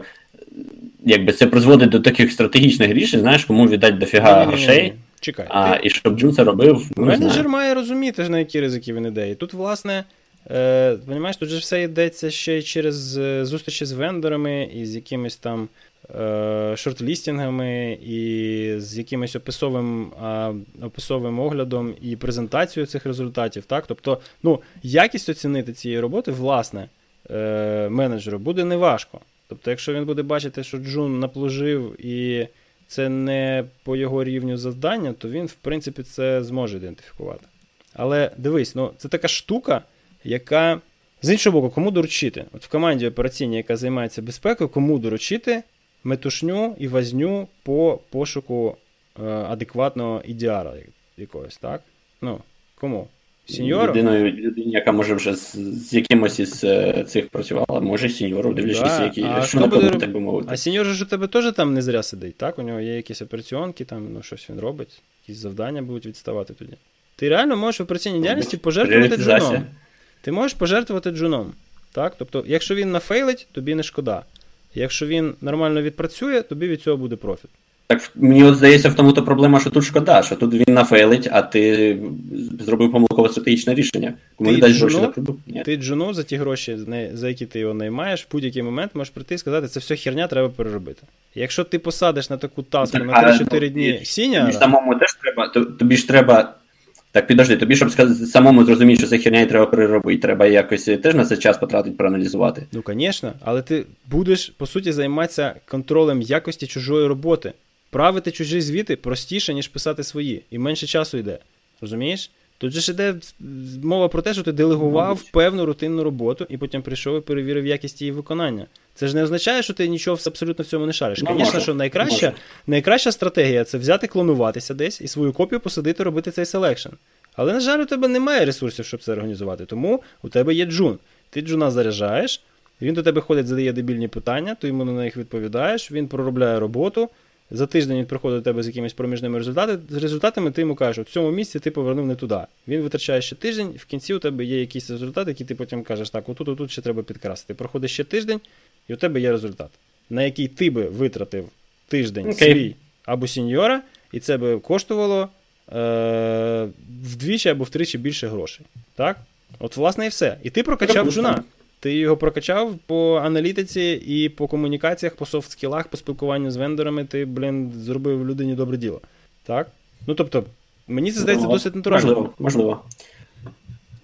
якби це призводить до таких стратегічних рішень, знаєш, кому віддати дофіга грошей. Чекай. А, ти- і щоб Джун це робив, ну, Менеджер має розуміти, на які ризики він іде. І тут, власне, е, понімаєш, тут же все йдеться ще й через е, зустрічі з вендорами і з якимись там е, шортлістінгами, і з якимось описовим, а, описовим оглядом і презентацією цих результатів. Так? Тобто, ну, якість оцінити цієї роботи, власне, е, менеджеру буде неважко. Тобто, якщо він буде бачити, що Джун наплужив і це не по його рівню завдання, то він, в принципі, це зможе ідентифікувати. Але дивись, ну це така штука, яка. З іншого боку, кому доручити? От в команді операційній, яка займається безпекою, кому доручити метушню і возню по пошуку е, адекватного ідеара якогось, так? Ну, кому? Сіньору? Людиною, людині, яка може вже з, з якимось із е, цих працювала. Може сіньору, дивлячись, Да, які а що хто буде так би мовити. А сіньор же у тебе теж там не зря сидить, так? У нього є якісь операціонки, там, ну щось він робить, якісь завдання будуть відставати тоді. Ти реально можеш в операційній діяльності пожертвувати Пріоритизація. Ти можеш пожертвувати джуном. Так? Тобто, якщо він нафейлить, тобі не шкода. Якщо він нормально відпрацює, тобі від цього буде профіт. Так мені от здається, в тому то проблема, що тут шкода, що тут він нафейлить, а ти зробив помилкове стратегічне рішення. Кому Ти не дасть гроші на продукт? Ти джуну за ті гроші, за які ти його наймаєш, в будь-який момент можеш прийти і сказати, це все херня, треба переробити. Якщо ти посадиш на таку таску Так, на 3-4 ну, дні сіня, Тобі ж самому теж треба, тобі ж треба. Так, підожди, тобі, щоб сказати, самому зрозуміти, що це херня і треба переробити, треба якось теж на це час потратити, проаналізувати. Ну, звісно, але ти будеш, по суті, займатися контролем якості чужої роботи. Правити чужі звіти простіше, ніж писати свої, і менше часу йде. Розумієш? Тут же ж іде мова про те, що ти делегував Мабуть. певну рутинну роботу і потім прийшов і перевірив якість її виконання. Це ж не означає, що ти нічого абсолютно в цьому не шариш. Ну, Звісно, що найкраща, найкраща стратегія це взяти клонуватися десь і свою копію посадити робити цей selection. Але, на жаль, у тебе немає ресурсів, щоб це організувати. Тому у тебе є джун. Ти джуна заряджаєш, він до тебе ходить, задає дебільні питання, ти йому на них відповідаєш, він проробляє роботу. За тиждень він приходить до тебе з якимись проміжними результатами. З результатами ти йому кажеш, в цьому місці ти повернув не туди. Він витрачає ще тиждень, в кінці у тебе є якийсь результат, який ти потім кажеш, так, отут, отут ще треба підкрасити. Проходить ще тиждень, і у тебе є результат, на який ти би витратив тиждень Окей. свій або сіньора, і це би коштувало е- вдвічі або втричі більше грошей. Так? От, власне, і все. І ти прокачав Припустимо. Ти його прокачав по аналітиці і по комунікаціях, по софт-скілах, по спілкуванню з вендорами, ти, блін, зробив людині добре діло. Так? Ну тобто, мені це здається досить натурально. Можливо, можливо.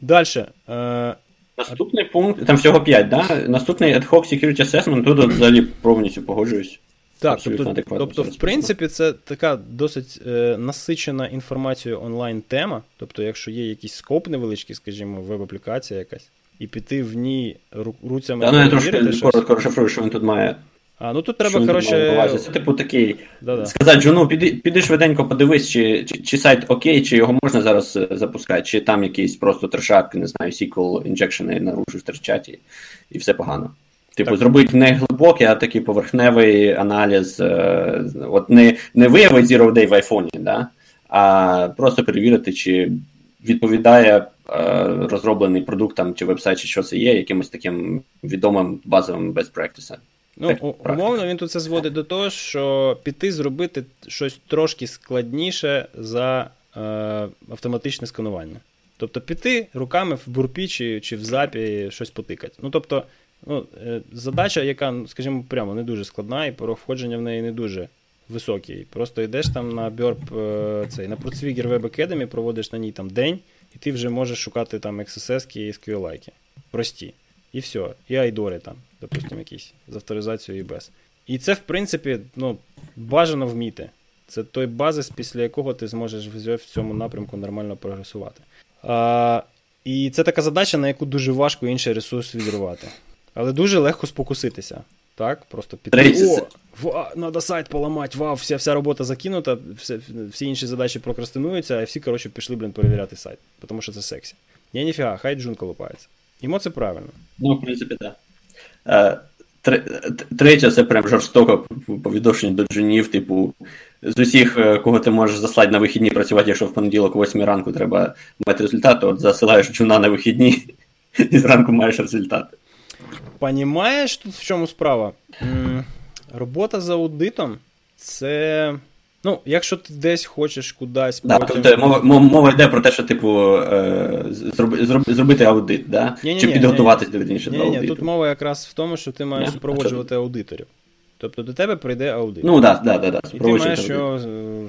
Далі. Е, Наступний пункт, там всього 5, да? Наступний ad hoc security assessment, тут взагалі повністю погоджуюсь. Так, Абсолютно тобто, тобто, в принципі, це така досить е, насичена інформацією онлайн тема. Тобто, якщо є якийсь скоп невеличкий, скажімо, веб-аплікація якась, і піти в ній руцями Та, ну я трошки коротко розшифрую, що він тут має. А, ну тут треба, коротше. Це типу такий. Да-да. Сказати, що ну піди, піди швиденько подивись, чи, чи, чи сайт окей, чи його можна зараз е, запускати, чи там якісь просто трешак, не знаю, SQL інжекшени наружу стерчать і, і все погано. Типу, Так. зробити не глибокий, а такий поверхневий аналіз, е, от не, не виявити Zero Day в айфоні, да? а просто перевірити, чи відповідає е, розроблений продукт там, чи вебсайт, чи що це є, якимось таким відомим базовим best practice. Ну, Так, умовно, він тут це зводить до того, що піти зробити щось трошки складніше за е, автоматичне сканування. Тобто піти руками в бурпі чи, чи в запі щось потикати. Ну, тобто, ну, е, задача, яка, скажімо, прямо не дуже складна, і порог входження в неї не дуже високий. Просто йдеш там на Burp, е, цей, на Procwigger Web Academy, проводиш на ній там день, і ти вже можеш шукати там XSS і SQL. Прості. І все. І айдори там, допустимо, якісь з авторизацією і без. І це, в принципі, ну, бажано вміти. Це той базис, після якого ти зможеш в цьому напрямку нормально прогресувати. А, і це така задача, на яку дуже важко інший ресурс відривати. Але дуже легко спокуситися. Так? Просто. Третє, О, ва, надо сайт поламати, вау, вся, вся робота закинута, все, всі інші задачі прокрастинуються, а всі, коротше, пішли, блін, перевіряти сайт, тому що це сексі. Ні, ніфіга, хай джун колупається. Йому це правильно. Ну, в принципі, так. Да. Третє, це прям жорстоко по відношенню до джунів, типу, з усіх, е, кого ти можеш заслати на вихідні працювати, якщо в понеділок о 8 ранку треба мати результат, то от засилаєш джуна на вихідні і зранку маєш результат. Понімаєш тут в чому справа? Робота за аудитом це. Ну, якщо ти десь хочеш кудись. Да, потім... тобто мова, мова, йде про те, що, типу, е, зроби, зроби- зробити аудит, да? Ні-ні-ні, чи підготуватись ні-ні. вірніше, до Ні, ні, тут мова якраз в тому, що ти маєш Ні? супроводжувати аудиторів. Тобто до тебе прийде аудит. Ну, так, да, да, да, І ти маєш його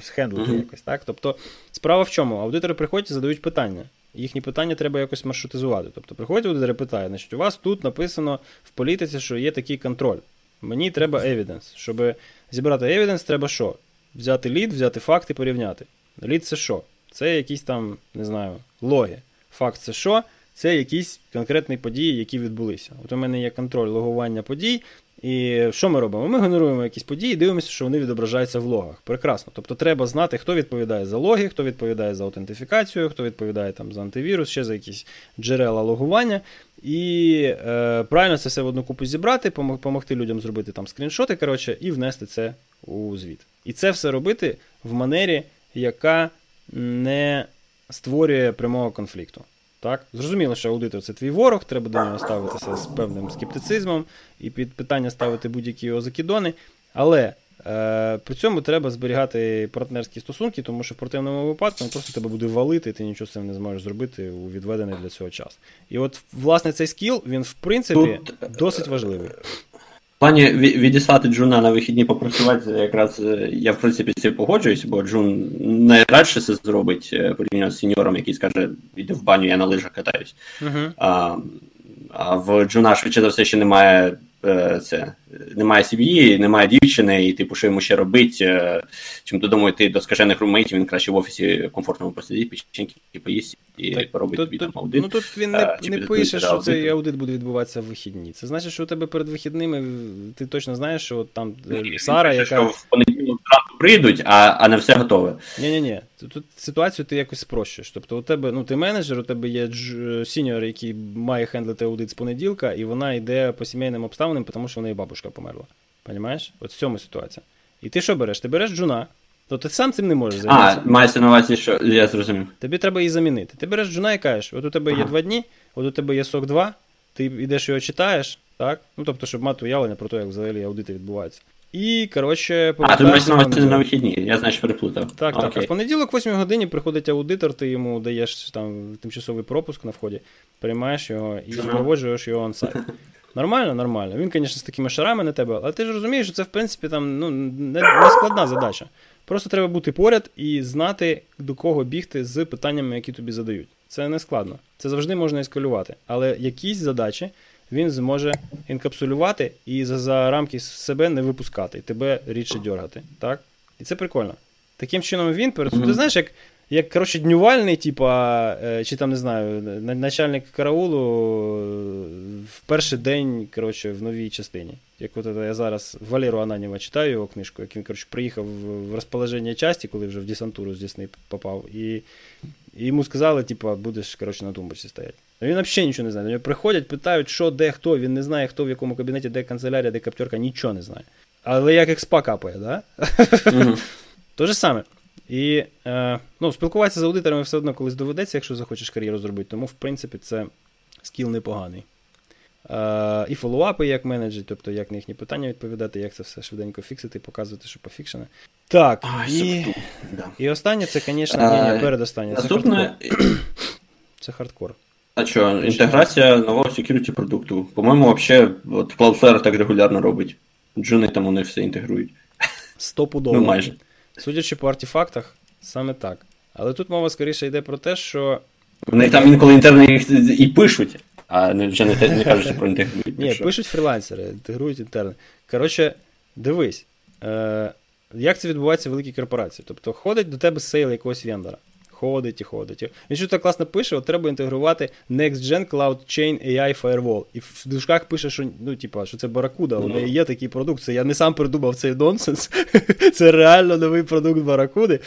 схендлити Мгм. якось, так? Тобто, справа в чому? Аудитори приходять і задають питання. Їхні питання треба якось маршрутизувати. Тобто, приходять аудитори і питають, значить, у вас тут написано в політиці, що є такий контроль. Мені треба евіденс. Щоб зібрати евіденс, треба що? Взяти лід, взяти факт і порівняти. Лід це що? Це якісь там, не знаю, логи. Факт це що? це якісь конкретні події, які відбулися. От у мене є контроль логування подій. І що ми робимо? Ми генеруємо якісь події, дивимося, що вони відображаються в логах. Прекрасно. Тобто треба знати, хто відповідає за логи, хто відповідає за аутентифікацію, хто відповідає там за антивірус, ще за якісь джерела логування. І е, правильно це все в одну купу зібрати, допомогти людям зробити там скріншоти, коротше, і внести це у звіт. І це все робити в манері, яка не створює прямого конфлікту. Так? Зрозуміло, що аудитор це твій ворог, треба до нього ставитися з певним скептицизмом і під питання ставити будь-які його закидони. Але е, при цьому треба зберігати партнерські стосунки, тому що в противному випадку він просто тебе буде валити, і ти нічого з цим не зможеш зробити у відведений для цього час. І от, власне, цей скіл, він, в принципі, Тут, досить важливий плані відіслати Джуна на вихідні попрацювати, якраз е, я в принципі з цим погоджуюсь, бо Джун найрадше це зробить е, порівняно з сеньором, який скаже, іди в баню, я на лижах катаюсь. Uh-huh. А, а в Джуна швидше за все ще немає Е, це немає сім'ї, немає дівчини, і типу, що йому ще робить, е, чим додому йти до скажених румейтів, він краще в офісі комфортному посидить, печеньки поїсть і так, поробить тут, тобі там аудит. Ну тут він не, а, не пише, що цей аудит буде відбуватися в вихідні. Це значить, що у тебе перед вихідними ти точно знаєш, що там Ні, Сара, пише, яка. Що в понеділок прийдуть, а, а не все готове. Ні-ні-ні, тут ситуацію ти якось спрощуєш. Тобто у тебе, ну ти менеджер, у тебе є сіньор, який має хендлити аудит з понеділка, і вона йде по сімейним обставинам, тому що в неї бабушка померла. Понімаєш? От в цьому ситуація. І ти що береш? Ти береш джуна, то ти сам цим не можеш займатися. А, мається на увазі, що я зрозумів. Тобі треба її замінити. Ти береш джуна і кажеш, от у тебе є два дні, от у тебе є сок 2, ти йдеш його читаєш, так? Ну тобто, щоб мати уявлення про те, як взагалі аудити відбуваються. І, коротше, А, ти маєш на на вихідні, я значить переплутав. Так, так. А в понеділок, 8 годині, приходить аудитор, ти йому даєш там тимчасовий пропуск на вході, приймаєш його і супроводжуєш його онсайт. Нормально, нормально. Він, звісно, з такими шарами на тебе, але ти ж розумієш, що це, в принципі, там ну, не, не складна задача. Просто треба бути поряд і знати, до кого бігти з питаннями, які тобі задають. Це не складно. Це завжди можна ескалювати. Але якісь задачі він зможе інкапсулювати і за, за рамки себе не випускати, і тебе рідше дергати. Так? І це прикольно. Таким чином він перед mm-hmm. Ти знаєш, як як коротше, днювальний, типа, е, чи там не знаю, начальник караулу е, в перший день коротше, в новій частині. Як от я зараз Валеру Ананєва читаю його книжку, як він коротше, приїхав в розположення часті, коли вже в десантуру з Дісни попав. І і йому сказали, типа, будеш коротше, на тумбочці стояти. Він взагалі нічого не знає. До нього приходять, питають, що, де, хто. Він не знає, хто в якому кабінеті, де канцелярія, де каптерка, нічого не знає. Але як експа капає, да? Mm-hmm. То же саме. І е, ну, спілкуватися з аудиторами все одно колись доведеться, якщо захочеш кар'єру зробити. Тому, в принципі, це скіл непоганий. Е, і фоллоуапи, як менеджер, тобто як на їхні питання відповідати, як це все швиденько фіксити, показувати, що пофікшене. Так. Ой, і да. і останнє це, звісно, ні, передостаннє. Це хардкор. Це хардкор. А що, інтеграція нового security продукту. По-моєму, взагалі, от Cloudflare так регулярно робить. Джуни там вони все інтегрують. Стопудово. Ну, майже. Судячи по артефактах, саме так. Але тут мова скоріше йде про те, що. Вони там інколи інтерни їх і пишуть, а вже не, не кажуть, про інтегрують. Ні, пишуть фрілансери, інтегрують інтерни. Коротше, дивись, е, як це відбувається в великій корпорації. Тобто ходить до тебе сейл якогось вендора. Ходить і ходить. Він що так класно пише, от треба інтегрувати Next Gen Cloud Chain AI Firewall. І в дужках пише, що ну, типа, що це Баракуда, у неї є такий продукт. Це я не сам придумав цей нонсенс. Це реально новий продукт Баракуди.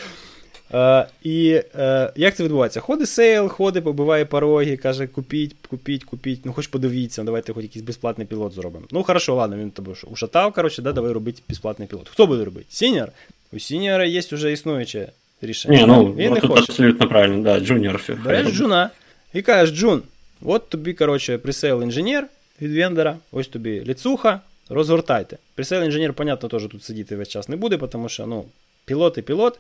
Uh, і uh, як це відбувається? Ходить сейл, ходить, побиває пороги, каже, купіть, купіть, купіть. Ну, хоч подивіться, давайте хоч якийсь безплатний пілот зробимо. Ну, хорошо, ладно, він тебе ушатав, коротше, да, давай робити безплатний пілот. Хто буде робити? Сіньор? У сіньора є вже існуюче рішення. Ні, ну, Він не тут хоче. абсолютно правильно, да, джуніор. Береш джуна і кажеш, Джун, от тобі, коротше, присейл інженер від вендора, ось тобі ліцуха, розгортайте. Присейл інженер, понятно, теж тут сидіти весь час не буде, тому що, ну, пілот і пілот,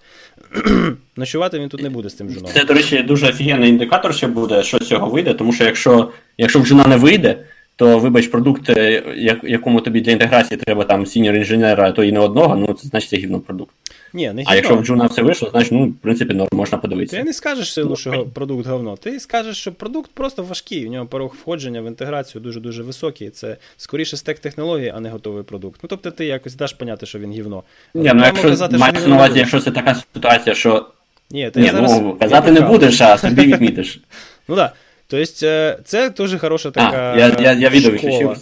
ночувати він тут не буде з цим джуном. Це, до речі, дуже офігенний індикатор, що буде, що з цього вийде, тому що якщо, якщо в джуна не вийде, то вибач, продукт, е, якому тобі для інтеграції треба там сіньор інженера, то і не одного, ну це значить це гівно продукт. Ні, не А якщо в Джуна все вийшло, значить, ну, в принципі, норм, можна подивитися. Ти не скажеш силу, що продукт говно. Ти скажеш, що продукт просто важкий. У нього порог входження в інтеграцію дуже-дуже високий. Це скоріше стек технології, а не готовий продукт. Ну тобто ти якось даш поняти, що він гівно. Ні, ну якщо казати, мається на увазі, якщо це така ситуація, що. Ні, ти Ні, зараз... ну казати не будеш, а собі відмітиш. Ну так. Тобто, е, це дуже хороша така. А, я, я, я відео виключив.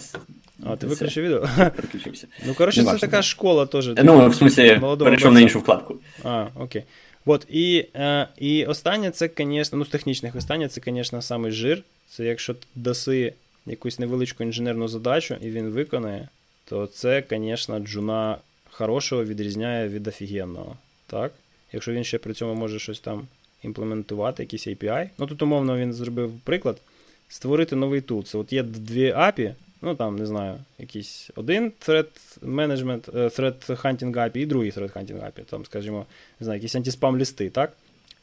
А, ти виключив відео? Переключився. Ну, коротше, це така школа теж. Ну, в смысле, перейшов на іншу вкладку. А, окей. От, і, е, і останнє це, звісно, ну, з технічних останнє, це, звісно, самий жир. Це якщо ти даси якусь невеличку інженерну задачу і він виконає, то це, звісно, джуна хорошого відрізняє від офігенного. Так? Якщо він ще при цьому може щось там імплементувати, якийсь API. Ну тут, умовно, він зробив приклад. Створити новий тул. Це от є дві API, ну там, не знаю, якийсь один thread management, е, thread hunting API і другий thread hunting API, там, скажімо, не знаю, якісь антиспам листи, так?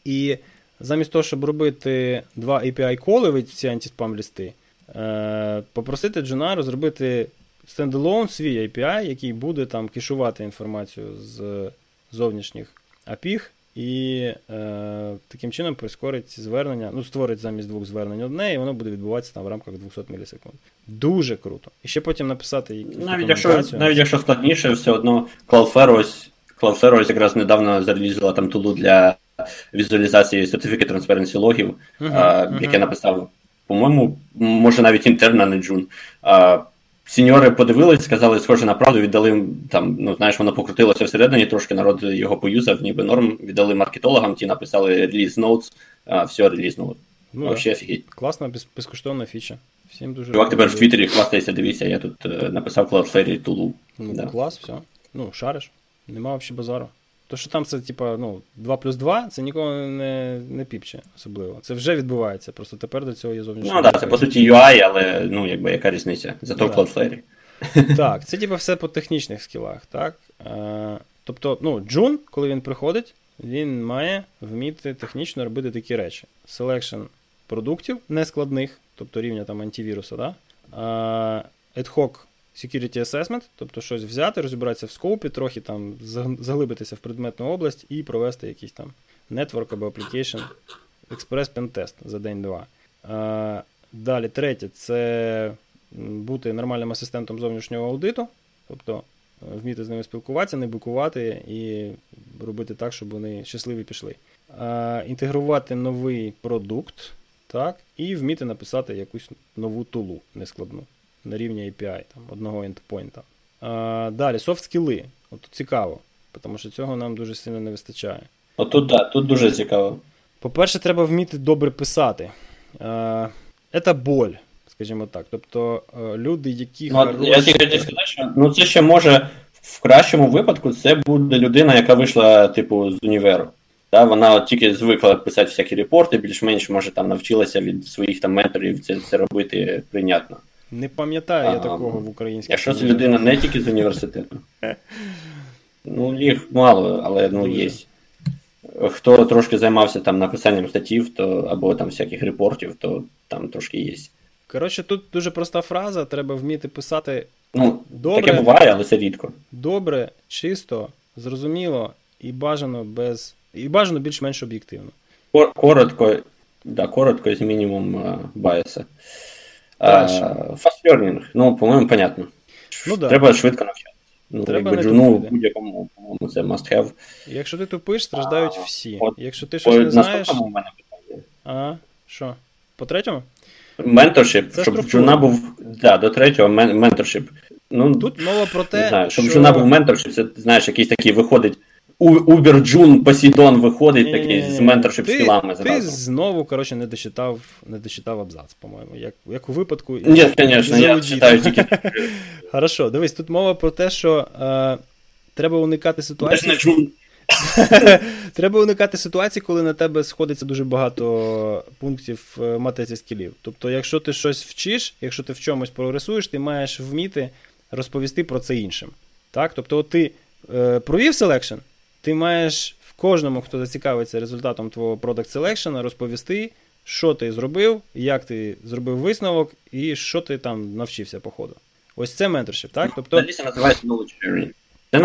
І замість того, щоб робити два API-коли в ці антиспам листи, е, попросити Джуна розробити стендалон свій API, який буде там кешувати інформацію з зовнішніх API, і е, таким чином прискорить звернення, ну, створить замість двох звернень одне, і воно буде відбуватися там в рамках 200 мілісекунд. Дуже круто. І ще потім написати якусь Навіть якщо, навіть якщо складніше, все одно Cloudflare ось, Cloudflare ось якраз недавно зарелізила там тулу для візуалізації Certificate Transparency логів, а, мгм. яке написав, по-моєму, може навіть інтерн, а не Джун. Сіньори подивились, сказали, схоже на правду, віддали там, ну знаєш, воно покрутилося всередині, трошки народ його поюзав, ніби норм, віддали маркетологам, ті написали реліз ноутс, а, все релізнуло. Ну, Вообще офігеть. Класна, без, безкоштовна фіча. Всім дуже Чувак тепер в. Твіттері хвастається, дивіться, я тут е, написав Cloudflare тулу. Ну, Да. клас, все. Ну, шариш. Нема взагалі базару. То, що там це, типа, ну, 2 плюс 2, це нікого не, не піпче особливо. Це вже відбувається. Просто тепер до цього є зовнішня. Ну так, да, це по суті UI, але ну якби яка різниця? Зато в. Cloudflare. Так, це типа все по технічних скілах, так? Е, тобто, ну, Джун, коли він приходить, він має вміти технічно робити такі речі: Selection продуктів нескладних, тобто рівня там антивіруса, да? е, ad hoc security assessment, тобто щось взяти, розібратися в скопі, трохи там заглибитися в предметну область і провести якийсь там network або application Pen Test за день-два. Далі, третє, це бути нормальним асистентом зовнішнього аудиту, тобто е, вміти з ними спілкуватися, не бикувати і робити так, щоб вони щасливі пішли. Інтегрувати новий продукт, так, і вміти написати якусь нову тулу нескладну на рівні API, там, одного ендпойнта. Далі, софт скіли. От цікаво, тому що цього нам дуже сильно не вистачає. Отут, да, тут дуже цікаво. По-перше, треба вміти добре писати. Це боль, скажімо так. Тобто е, люди, які Ну, хороші... я тільки хотів сказати, що ну це ще може в кращому випадку це буде людина, яка вийшла, типу, з універу. Да, вона от тільки звикла писати всякі репорти, більш-менш може там навчилася від своїх там менторів це, це робити прийнятно. Не пам'ятаю я такого в українській. Якщо це людина не тільки з університету, ну їх мало, але ну є. Хто трошки займався там написанням статтів, то або там всяких репортів, то там трошки є. Коротше, тут дуже проста фраза: треба вміти писати Ну, Добре. таке буває, але це рідко. добре, чисто, зрозуміло і бажано без. І бажано більш-менш об'єктивно. Коротко, да, коротко з мінімум а, байеса. Дальше. А, Fast learning, ну, по-моєму, понятно. Ну да. Треба швидко навчатися. Ну, Треба якби джуну будь-якому, по-моєму, це must have. Якщо ти тупиш, страждають А, всі. от Якщо ти щось не знаєш. в мене питання. А, що? По третьому? Менторшип, Це щоб структура. джуна був. Да, до третього мен- менторшип. Ну, Тут мова про те, знаю, щоб що... джуна був менторшип, це знаєш, якийсь такий виходить. У- Uber Джун Посейдон виходить такий з менторшип Ти- скілами Ти зразу. знову, коротше, не дочитав, не дочитав абзац, по-моєму. Як, як у випадку. Ні, звісно, я читаю тільки. Хорошо, дивись, тут мова про те, що е, треба уникати ситуації. Треба уникати ситуації, коли на тебе сходиться дуже багато пунктів е, матриці скілів. Тобто, якщо ти щось вчиш, якщо ти в чомусь прогресуєш, ти маєш вміти розповісти про це іншим. Так? Тобто, от ти е, провів selection, ти маєш в кожному, хто зацікавиться результатом твого product selection, розповісти, що ти зробив, як ти зробив висновок і що ти там навчився по ходу. Ось це менторшип, так? Тобто, це називається knowledge sharing.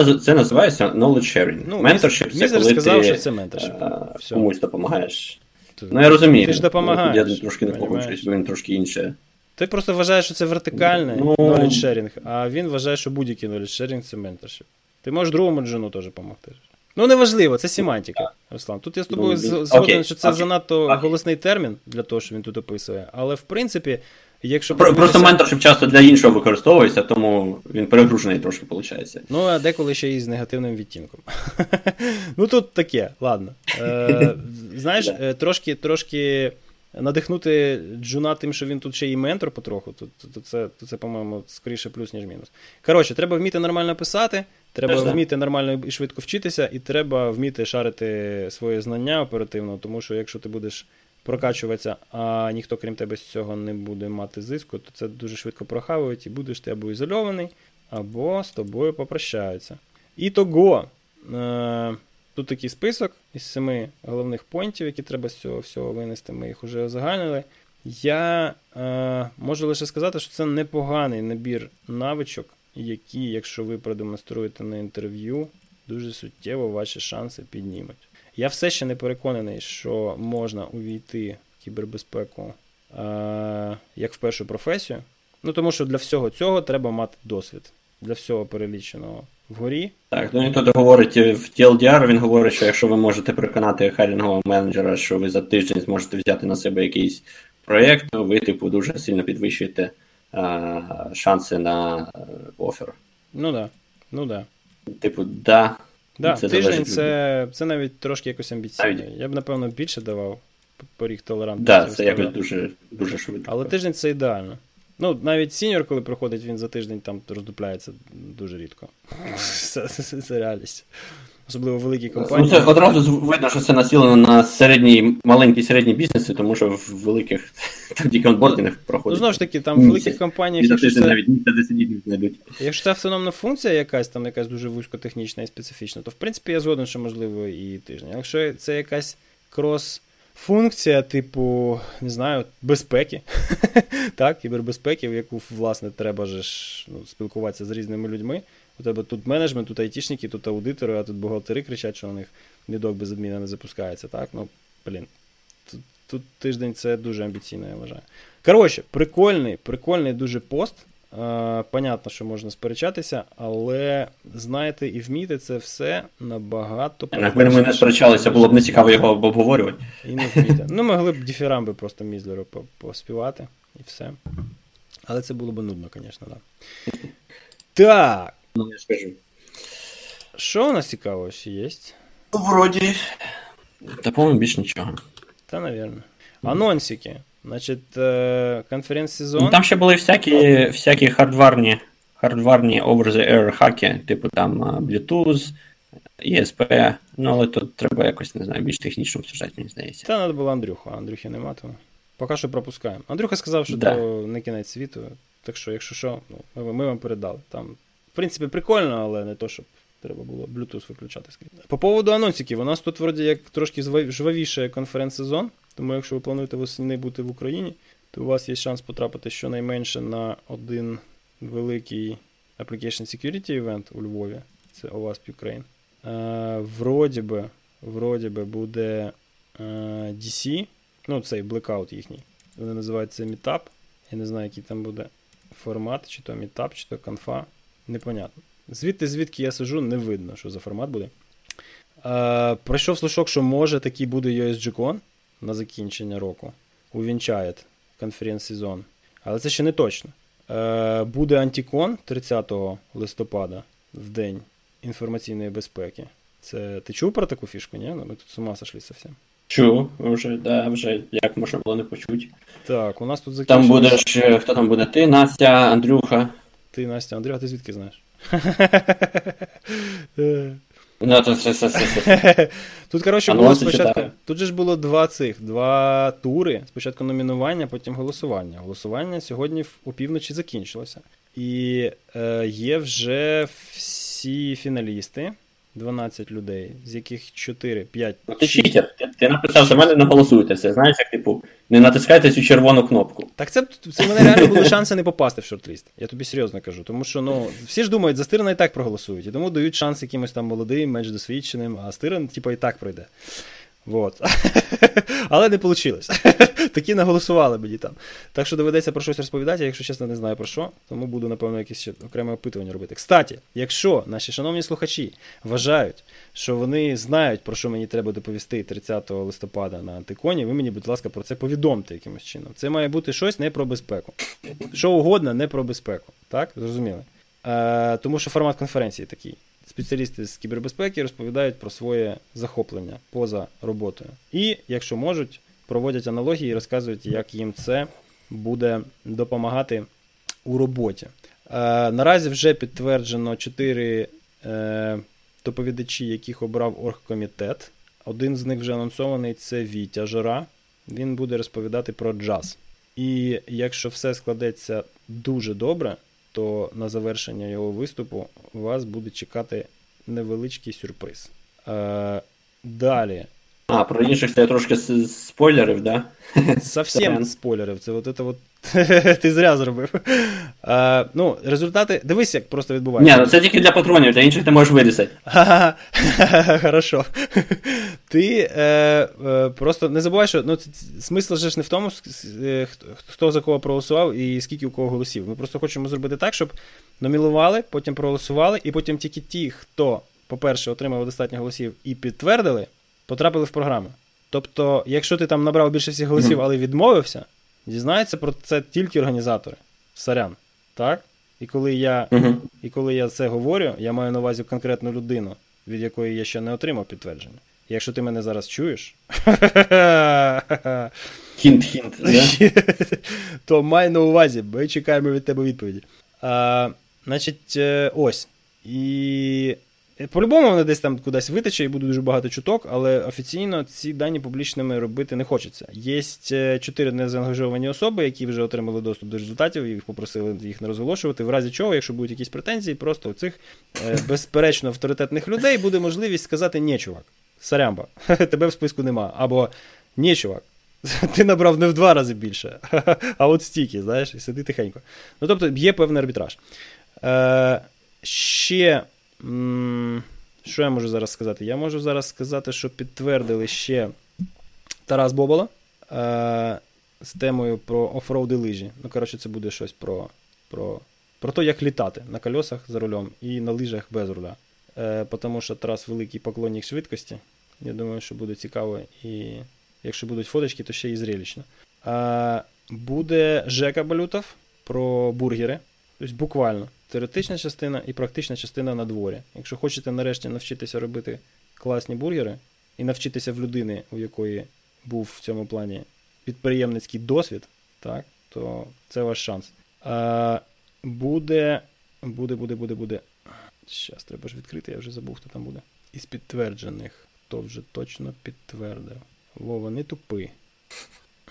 Це, це називається knowledge sharing. Ну, Менторшип це коли сказав, ти що це менторшип. е, Все. комусь допомагаєш. Ти- Ну я розумію. Ти ж допомагаєш, Я трошки не погоджуюсь, бо він трошки інше. Ти просто вважаєш, що це вертикальний Ну. knowledge sharing, а він вважає, що будь-який knowledge sharing це менторшип. Ти можеш другому джуну теж допомогти. Ну, неважливо, це семантика, Руслан. Тут я з тобою Ну, окей, згоден, що це занадто голосний термін для того, що він тут описує. Але в принципі, якщо Про, просто менторшип часто для іншого використовується, тому він перегружений трошки виходить. Ну, а деколи ще і з негативним відтінком. ну тут таке, ладно. Е, знаєш, е, трошки, трошки надихнути Джуна тим, що він тут ще і ментор потроху, то, то, то, це, то це, по-моєму, скоріше плюс, ніж мінус. Коротше, треба вміти нормально писати, треба Теж вміти нормально і швидко вчитися, і треба вміти шарити своє знання оперативно, тому що якщо ти будеш прокачуватися, а ніхто крім тебе з цього не буде мати зиску, то це дуже швидко прохавують, і будеш ти або ізольований, або з тобою попрощаються. І того, е, тут такий список із семи головних поінтів, які треба з цього всього винести. Ми їх вже озагальнили. Я е, можу лише сказати, що це непоганий набір навичок, які, якщо ви продемонструєте на інтерв'ю, дуже суттєво ваші шанси піднімуть. Я все ще не переконаний, що можна увійти в кібербезпеку е, як в першу професію. Ну тому що для всього цього треба мати досвід. Для всього переліченого вгорі. Так, ну і тут говорить е, в TLDR, він говорить, що якщо ви можете переконати хайрінгового менеджера, що ви за тиждень зможете взяти на себе якийсь проєкт, то ви, типу, дуже сильно підвищуєте а, шанси на е, офер. Ну да. Ну да. Типу, да. Да, Це тиждень це, це навіть трошки якось амбіційно. Навіть- Я б, напевно, більше давав поріг толерантності. Да, це якось дуже, дуже швидко. Але тиждень це ідеально. Ну, навіть сіньор, коли приходить, він за тиждень там роздупляється дуже рідко. Це, це, це, це реальність. Особливо великі Ну, компанії. це одразу видно, що це націлено на середні, маленькі середні бізнеси, тому що в великих там тільки онбординг Ну, знову ж таки, там в великих компаніях, якщо це, навіть якщо це автономна функція якась, там якась дуже вузькотехнічна і специфічна, то в принципі я згоден, що можливо і тиждень. Якщо це якась крос-функція, типу, не знаю, безпеки, так, кібербезпеки, в яку, власне, треба ж ну, спілкуватися з різними людьми. У тебе тут менеджмент, тут айтішники, тут аудитори, а тут бухгалтери кричать, що у них мідок без адміна не запускається. Так, ну, блін. Тут, тут тиждень це дуже амбіційно, я вважаю. Коротше, прикольний, прикольний дуже пост. Е, понятно, що можна сперечатися, але знаєте і вміти це все набагато Якби ми не сперечалися, було б не цікаво його обговорювати. і не вміти. Ну, могли б діфірамби просто Мізлеру поспівати і все. Але це було б нудно, звісно, так. Да. Так, Ну, я скажу. що у нас цікавого ще є? Ну, вроді. Та, по-моєму, більш нічого. Та, навірно. Анонсики. Значить, е, конференц-сезон. Ну, там ще були всякі, всякі хардварні, хардварні образи Air-хаки, типу там Bluetooth, ESP, ну але тут треба якось, не знаю, більш технічно обсуждати, мені здається. Та треба було Андрюху, а Андрюхи нема, то поки що пропускаємо. Андрюха сказав, що Да. то не кінець світу, так що, якщо що, ну, ми, ми вам передали. Там, в принципі, прикольно, але не то, щоб треба було Bluetooth виключати скрізь. По поводу анонсиків, у нас тут вроді як трошки жвавіше конференц-сезон, тому якщо ви плануєте восени бути в Україні, то у вас є шанс потрапити щонайменше на один великий Application Security Event у Львові. Це OWASP Ukraine. Е, вроді би, вроді би буде е, DC, ну цей Blackout їхній. Вони називають це Meetup. Я не знаю, який там буде формат, чи то Meetup, чи то конфа. Непонятно. Звідти, звідки я сижу, не видно, що за формат буде. Е, пройшов слушок, що може такий буде USGCon на закінчення року. Увінчає конференц-сезон. Але це ще не точно. Е, буде Антікон 30 листопада в день інформаційної безпеки. Це ти чув про таку фішку, ні? Ну, Ми тут з ума сошли совсем. Чу, вже, да, вже як можна було не почути. Так, у нас тут Там закінчилось... буде ж, хто там буде? Ти, Настя, Андрюха. Ти, Настя, Андрій, а ти звідки знаєш? Ну. Тут, коротше, було ну, спочатку. Тут же ж було два цих, два тури. Спочатку номінування, потім голосування. Голосування сьогодні опівночі закінчилося. І е, є вже всі фіналісти, 12 людей, з яких 4, 5, Ну, ти читер. Ти, написав, за мене не голосуйте. Все, знаєш, як типу, не натискайте цю червону кнопку. Так це, це мене реально були шанси не попасти в шорт-ліст. Я тобі серйозно кажу. Тому що ну, всі ж думають, за Стирана і так проголосують. І тому дають шанс якимось там молодим, менш досвідченим, а Стиран, типу, і так пройде. Вот. Але не вийшло. Такі наголосували мені там. Так що доведеться про щось розповідати, якщо чесно, не знаю про що, тому буду, напевно, якесь ще окреме опитування робити. Кстати, якщо наші шановні слухачі вважають, що вони знають, про що мені треба доповісти 30 листопада на антиконі, ви мені, будь ласка, про це повідомте якимось чином. Це має бути щось не про безпеку. Що угодно, не про безпеку. Так? Зрозуміли? Е, Тому що формат конференції такий. Спеціалісти з кібербезпеки розповідають про своє захоплення поза роботою. І, якщо можуть, проводять аналогії і розказують, як їм це буде допомагати у роботі. Е, Наразі вже підтверджено 4 е, доповідачі, яких обрав оргкомітет. Один з них вже анонсований це Вітя Жора. Він буде розповідати про джаз. І якщо все складеться дуже добре, то на завершення його виступу вас буде чекати невеличкий сюрприз. Е, далі. А, про інших це я трошки спойлерів, да? Совсем спойлерів. Це от, це от ти зря зробив. Е, ну, результати. Дивись, як просто Ні, відбувається. ну це тільки для патронів, для інших ти можеш вирізати. Хорошо. Ти е, е, просто не забувай, що ну, смисл же ж не в тому, е, хто за кого проголосував і скільки у кого голосів. Ми просто хочемо зробити так, щоб номілували, потім проголосували, і потім тільки ті, хто, по-перше, отримав достатньо голосів і підтвердили, потрапили в програму. Тобто, якщо ти там набрав більше всіх голосів, але відмовився, дізнаються про це тільки організатори. Сорян. Так? І коли я Угу. і коли я це говорю, я маю на увазі конкретну людину, від якої я ще не отримав підтвердження. Якщо ти мене зараз чуєш, Hint-hint, то май на увазі, ми чекаємо від тебе відповіді. А, значить, е, ось. І по-любому вони десь там кудись витече і буде дуже багато чуток, але офіційно ці дані публічними робити не хочеться. Є е, чотири незаангажовані особи, які вже отримали доступ до результатів, їх попросили їх не розголошувати. В разі чого, якщо будуть якісь претензії, просто у цих е, безперечно авторитетних людей буде можливість сказати ні, чувак. Сарямба, тебе в списку нема. Або ні, чувак. Ти набрав не в два рази більше, а от стільки, знаєш, і сиди тихенько. Ну, тобто, є певний арбітраж. Е, ще. Що я можу зараз сказати? Я можу зараз сказати, що підтвердили ще Тарас Бобола е, з темою про офроуди лижі. Ну, коротше, це буде щось про, про, про те, як літати на кольосах за рулем і на лижах без руля. Е, тому що Тарас великий поклонник швидкості. Я думаю, що буде цікаво і якщо будуть фоточки, то ще і зрелищно. А, буде Жека Балютов про бургери. Тобто буквально теоретична частина і практична частина на дворі. Якщо хочете нарешті навчитися робити класні бургери і навчитися в людини, у якої був в цьому плані підприємницький досвід, так, то це ваш шанс. А, буде, буде, буде, буде, буде. Щас треба ж відкрити, я вже забув, хто там буде. Із підтверджених, хто вже точно підтвердив. Вова, не тупи.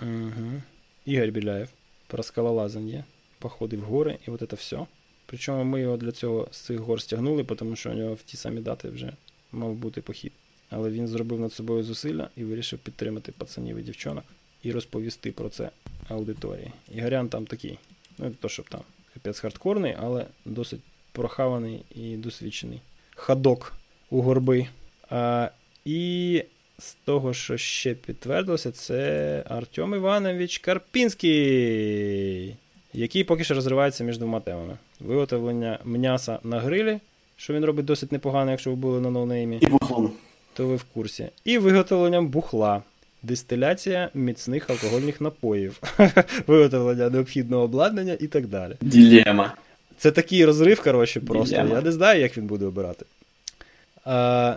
Угу. Ігор Біляєв про скалолазання, походи в гори і от це все. Причому ми його для цього з цих гор стягнули, тому що у нього в ті самі дати вже мав бути похід. Але він зробив над собою зусилля і вирішив підтримати пацанів і дівчонок і розповісти про це аудиторії. Ігорян там такий. Ну, не то, щоб там капець хардкорний, але досить прохаваний і досвідчений. Ходок у горби. А, і з того, що ще підтвердилося, це Артем Іванович Карпінський, який поки що розривається між двома темами: виготовлення м'яса на грилі, що він робить досить непогано, якщо ви були на ноунеймі, І бухлом. то ви в курсі. І виготовленням бухла. Дистиляція міцних алкогольних напоїв, виготовлення необхідного обладнання і так далі. Ділема. Це такий розрив, коротше, просто. Дилема. Я не знаю, як він буде обирати. А,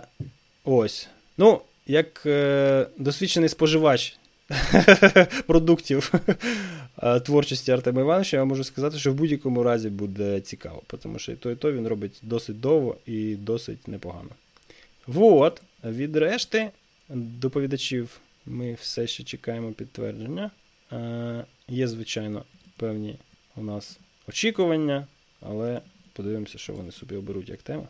ось. Ну, як е, досвідчений споживач продуктів е, творчості Артема Івановича, я можу сказати, що в будь-якому разі буде цікаво, тому що і то, і то він робить досить довго і досить непогано. Вот, від решти доповідачів ми все ще чекаємо підтвердження. Е, є, звичайно, певні у нас очікування, але подивимося, що вони собі оберуть як тему.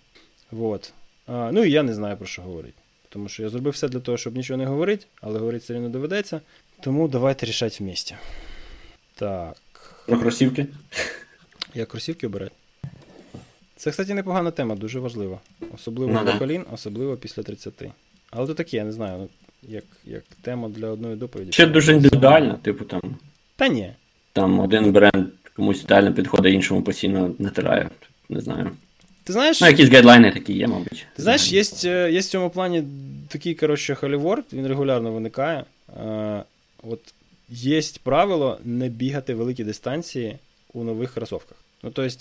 Вот. А, ну і я не знаю про що говорити. Тому що я зробив все для того, щоб нічого не говорити, але говорити все рівно доведеться. Тому давайте рішати вместе. Так. Про кросівки. Як кросівки обирати? Це, кстати, непогана тема, дуже важлива. Особливо Ну для да. колін, особливо після 30. Але то таке, я не знаю. ну, як, як тема для одної доповіді. Ще дуже індивідуально, типу там. Та ні. Там один бренд комусь ідеально підходить, іншому постійно натирає. Не знаю. Ти знаєш, Ну, якісь гайдлайни такі є, мабуть. ти знаєш, є, є в цьому плані такий, коротше, холіворд, він регулярно виникає. Е, от є правило не бігати великі дистанції у нових кросовках. Ну, тобто,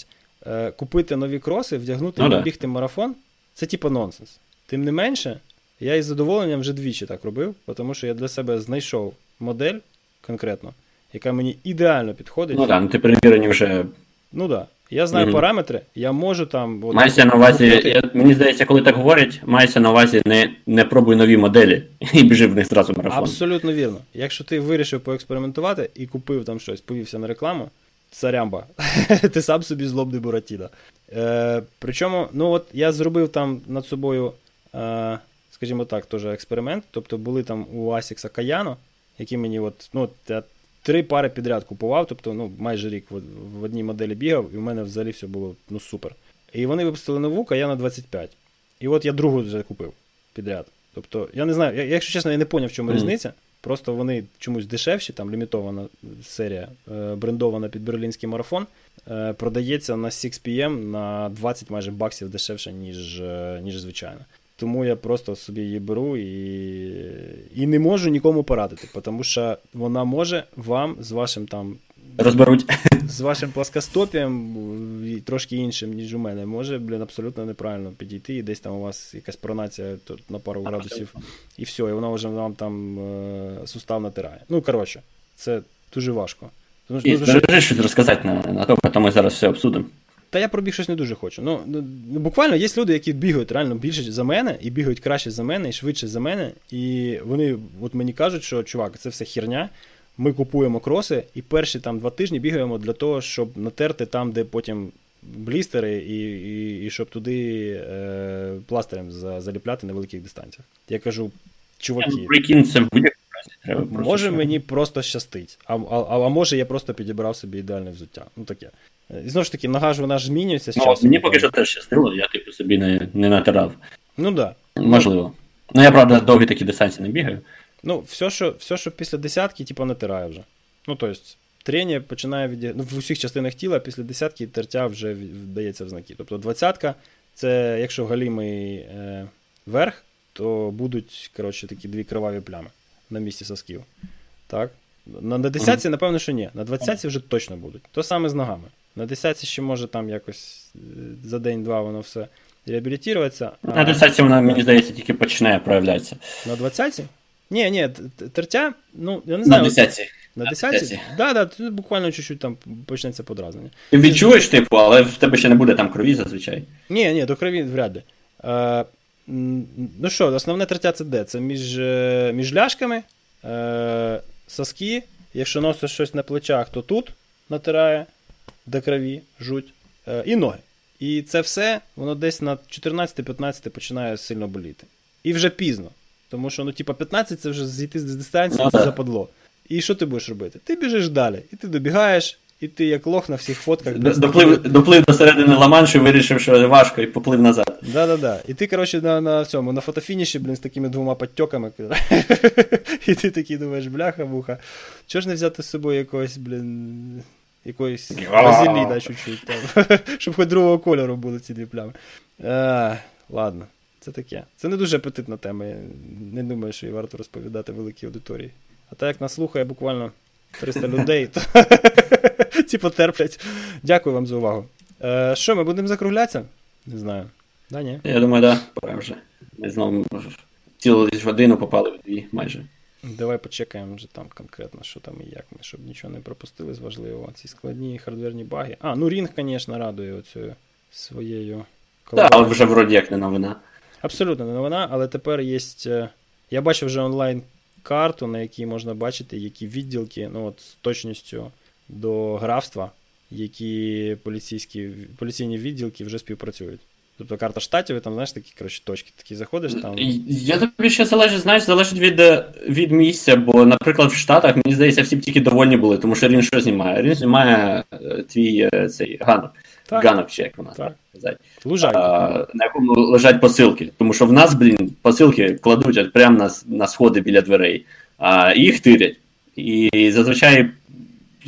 е, купити нові кроси, вдягнути Ну і да. бігти марафон це типу нонсенс. Тим не менше, я із задоволенням вже двічі так робив, тому що я для себе знайшов модель конкретно, яка мені ідеально підходить. Ну так, ну ти перевірені вже. Ну да. Я знаю Мгм. параметри, я можу там. От, Мається на увазі, я, мені здається, коли так говорять, мається на увазі не, не пробуй нові моделі і біжи в них зразу марафон. Абсолютно вірно. Якщо ти вирішив поекспериментувати і купив там щось, повівся на рекламу, царямба, ти сам собі злобний Буратіно. Е, причому, ну от я зробив там над собою, е, скажімо так, теж експеримент. Тобто були там у Asics Каяно, які мені от, ну, от я три пари підряд купував, тобто ну, майже рік в, в одній моделі бігав, і в мене взагалі все було ну, супер. І вони випустили нову Каяно 25. І от я другу вже купив підряд. Тобто, я не знаю, я, якщо чесно, я не поняв, в чому Мгм. різниця. Просто вони чомусь дешевші, там лімітована серія, е, брендована під берлінський марафон, е, продається на 6PM на 20 майже баксів дешевше, ніж, е, ніж звичайно. Тому я просто собі її беру і, і не можу нікому порадити, тому що вона може вам з вашим там Розберуть. з вашим плоскостопієм і трошки іншим, ніж у мене, може, блін, абсолютно неправильно підійти, і десь там у вас якась пронація тут на пару градусів, і все, і вона вже вам там е, сустав натирає. Ну, коротше, це дуже важко. Тому І ну, що- щось розказати на, на то, потім ми зараз все обсудимо. Та я пробіг щось не дуже хочу. Ну, ну, ну, буквально є люди, які бігають реально більше за мене, і бігають краще за мене, і швидше за мене. І вони от мені кажуть, що чувак, це все херня. Ми купуємо кроси, і перші там два тижні бігаємо для того, щоб натерти там, де потім блістери, і, і, і щоб туди е, пластирем за, заліпляти на великих дистанціях. Я кажу, чуваки, Прикинь, це треба може мені просто щастить, а, а, а може я просто підібрав собі ідеальне взуття. Ну таке. Е, І знову ж таки, нога ж вона ж змінюється з Ну, часом. мені поки що теж щастило, я типу собі не, не натирав. Ну так. Да. Можливо. Ну я правда довгі такі дистанції не бігаю. Ну, все, що, все, що після десятки, типу, натирає вже. Ну, тобто, трення починає від... ну, в усіх частинах тіла після десятки тертя вже вдається в знаки. Тобто двадцятка, це якщо галімий е, верх, то будуть, коротше, такі дві криваві плями на місці сосків. Так? На, на десятці, напевно, що ні. На двадцятці вже точно будуть. То саме з ногами. На десятці ще може там якось е, за день-два воно все реабілітуватися. а- На дистанції вона, мені здається, тільки починає проявлятися. на 20? Ні, ні, тертя, ну, я не На знаю. десятці. На на 10? десятці. Да, да, тут буквально чуть-чуть там почнеться подразнення. Ти відчуєш, типу, але в тебе ще не буде там крові зазвичай. Ні, ні, до крові вряд ли. Е, ну що, основне тертя це де? Це між, е, між ляшками, е, соски. Якщо носиш щось на плечах, то тут натирає до крові, жуть. Е, і ноги. І це все, воно десь на 14-15 починає сильно боліти. І вже пізно. Тому що, ну, типа, 15 це вже зійти з дистанції, Ну, це западло. І що ти будеш робити? Ти біжиш далі, і ти добігаєш, і ти як лох на всіх фотках. Доплив, доплив до середини Ла-Маншу, вирішив, що важко, і поплив назад. Да-да-да. І ти, коротше, на, на цьому, на фотофініші, блін, з такими двома підтьоками. І ти такий думаєш, бляха-муха. Чого ж не взяти з собою якогось, блін, якоїсь вазеліна чуть-чуть там, щоб хоч другого кольору були ці дві плями. А, ладно, це таке. Це не дуже апетитна тема. Я не думаю, що її варто розповідати великій аудиторії. А так як нас слухає буквально 300 людей, то ці потерплять. Дякую вам за увагу. Е, що, ми будемо закруглятися? Не знаю. Да, ні? Я думаю, да, пора вже. Ми знову цілу годину попали в дві майже. Давай почекаємо вже там конкретно, що там і як ми, щоб нічого не пропустили з важливого. Ці складні хардверні баги. А, ну Рінг, звісно, радує оцею своєю Так, але вже вроді як не новина. Абсолютно не новина, але тепер є. е, Я бачив вже онлайн карту, на якій можна бачити, які відділки, ну от з точністю до графства, які поліцейські, поліційні відділки вже співпрацюють. Тобто карта штатів, і там, знаєш, такі коротше, точки, такі заходиш там. Я тобі ще залежить, знаєш, залежить від, е, від місця, бо, наприклад, в Штатах, мені здається, всі б тільки довольні були, тому що він що знімає? Він знімає е, твій е, цей ганок. Так. ганок, чи як вона Так. сказати. Лужайка. а, на якому лежать посилки. Тому що в нас, блін, посилки кладуть прямо на, на сходи біля дверей, а їх тирять. І зазвичай,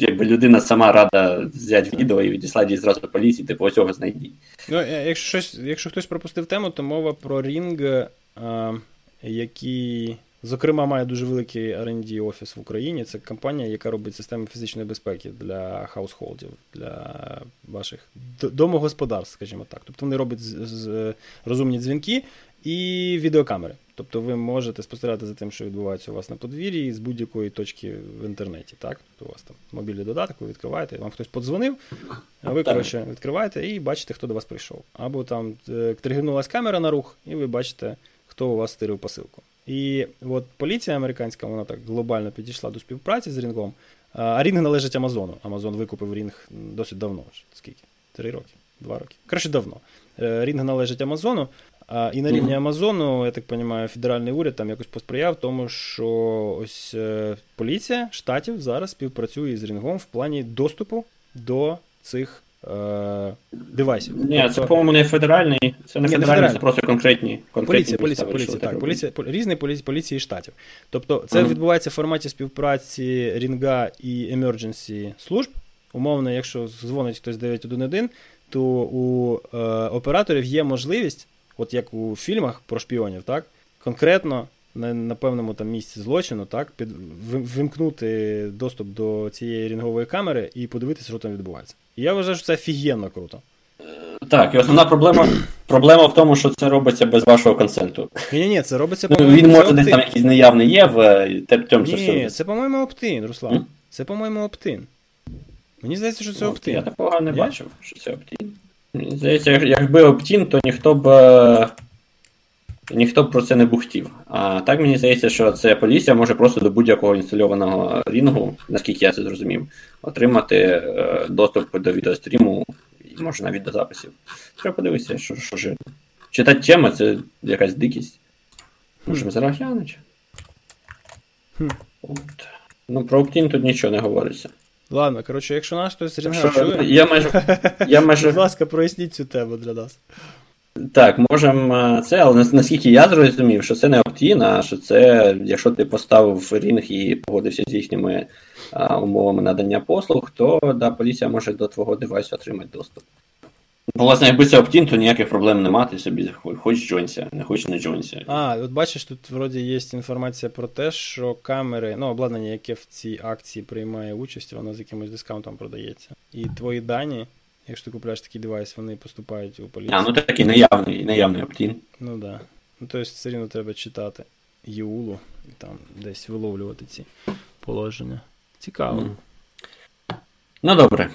якби людина сама рада взяти відео і відіслати її зразу поліції, типу ось цього знайдіть. Ну, якщо, щось, якщо хтось пропустив тему, то мова про Ring, е, який, зокрема, має дуже великий R&D офіс в Україні. Це компанія, яка робить системи фізичної безпеки для хаусхолдів, для ваших домогосподарств, скажімо так. Тобто вони роблять розумні дзвінки і відеокамери. Тобто ви можете спостерігати за тим, що відбувається у вас на подвір'ї з будь-якої точки в інтернеті. Так? Тобто у вас там мобільний додаток, ви відкриваєте, вам хтось подзвонив, а ви, коротше, відкриваєте і бачите, хто до вас прийшов. Або там е, тригернулась камера на рух, і ви бачите, хто у вас стирив посилку. І от поліція американська, вона так глобально підійшла до співпраці з Рінгом. А, Рінг належить Амазону. Амазон викупив Рінг досить давно. Скільки? Три роки? Два роки. Коротше, давно. Е, Рінг належить Амазону. А, і на рівні Амазону, я так розумію, федеральний уряд там якось посприяв тому, що ось е, поліція штатів зараз співпрацює з Рінгом в плані доступу до цих е, девайсів. Ні, це, Тобто- по-моєму, не федеральний, це не Ні, не федеральний, федеральний. це просто конкретні. конкретні Поліція, поліція, поліція, так так, поліція, полі- різні поліції, поліції штатів. Тобто це Мгм. відбувається в форматі співпраці Рінга і emergency служб. Умовно, якщо дзвонить хтось 911, то у е, операторів є можливість, от як у фільмах про шпіонів, так, конкретно на, на певному там місці злочину, так, під, вимкнути доступ до цієї рінгової камери і подивитися, що там відбувається. І я вважаю, що це офігенно круто. Так, і основна проблема, проблема в тому, що це робиться без вашого консенту. Ні, ні, це робиться Ну, по-моєму, він це може десь там якийсь неявний є в е, те- цьому Ні, сервісі. це, по-моєму, оптин, Руслан. М? Це, по-моєму, оптин. Мені здається, що це Ну, оптин. Я такого не бачив, що це оптін. Здається, якби оптін, то ніхто б. е, Ніхто б про це не бухтів. А так мені здається, що це поліція може просто до будь-якого інстальованого рінгу, наскільки я це зрозумів, отримати е, доступ до відеостріму і може навіть до записів. Треба подивитися, що, що ж. Чи та тема це якась дикість. Можемо зараз глянути. От. Ну, про оптін тут нічого не говориться. Ладно, коротше, якщо нас хтось що, чує, я майже. Я майже будь ласка, проясніть цю тему для нас. Так, можемо це, але наскільки я зрозумів, що це не оптін, а що це, якщо ти поставив рінг і погодився з їхніми а, умовами надання послуг, то да, поліція може до твого девайсу отримати доступ. Бо, власне, якби це оптін, то ніяких проблем нема, ти собі хоч джойнся, не хоч не джойнся. А, от бачиш, тут вроді є інформація про те, що камери, ну, обладнання, яке в цій акції приймає участь, воно з якимось дискаунтом продається. І твої дані, якщо ти купляєш такий девайс, вони поступають у поліцію. А, ну такий наявний, наявний оптін. Ну так. Да. Ну, тобто все рівно треба читати ЄУЛу і там десь виловлювати ці положення. Цікаво. Мгм. Ну добре,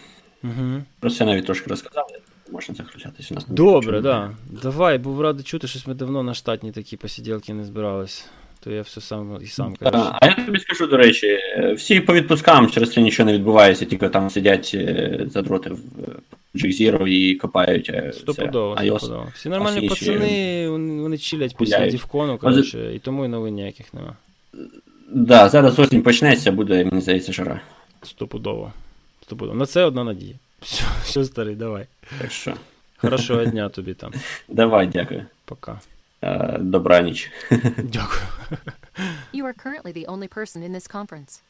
Угу. про це навіть трошки розказали. Можна заключатись у нас. Добре, да. Давай, був радий чути, щось ми давно на штатні такі посиділки не збирались. То я все сам і сам кажу. А а я тобі скажу, до речі, всі по відпускам через це нічого не відбувається, тільки там сидять е, задроти в G0 і копають е, Стопудово, стопудово. Всі нормальні всі пацани, вони, вони чилять після дівкону, коротше, і тому і новин ніяких нема. Да, зараз осінь почнеться, буде, мені здається, жара. Стопудово. Стопудово. На це одна надія. Все, все старий, давай. Так що, Хорошого дня тобі там. давай, дякую. Пока. Добраніч. Дякую. You are currently the only person in this conference.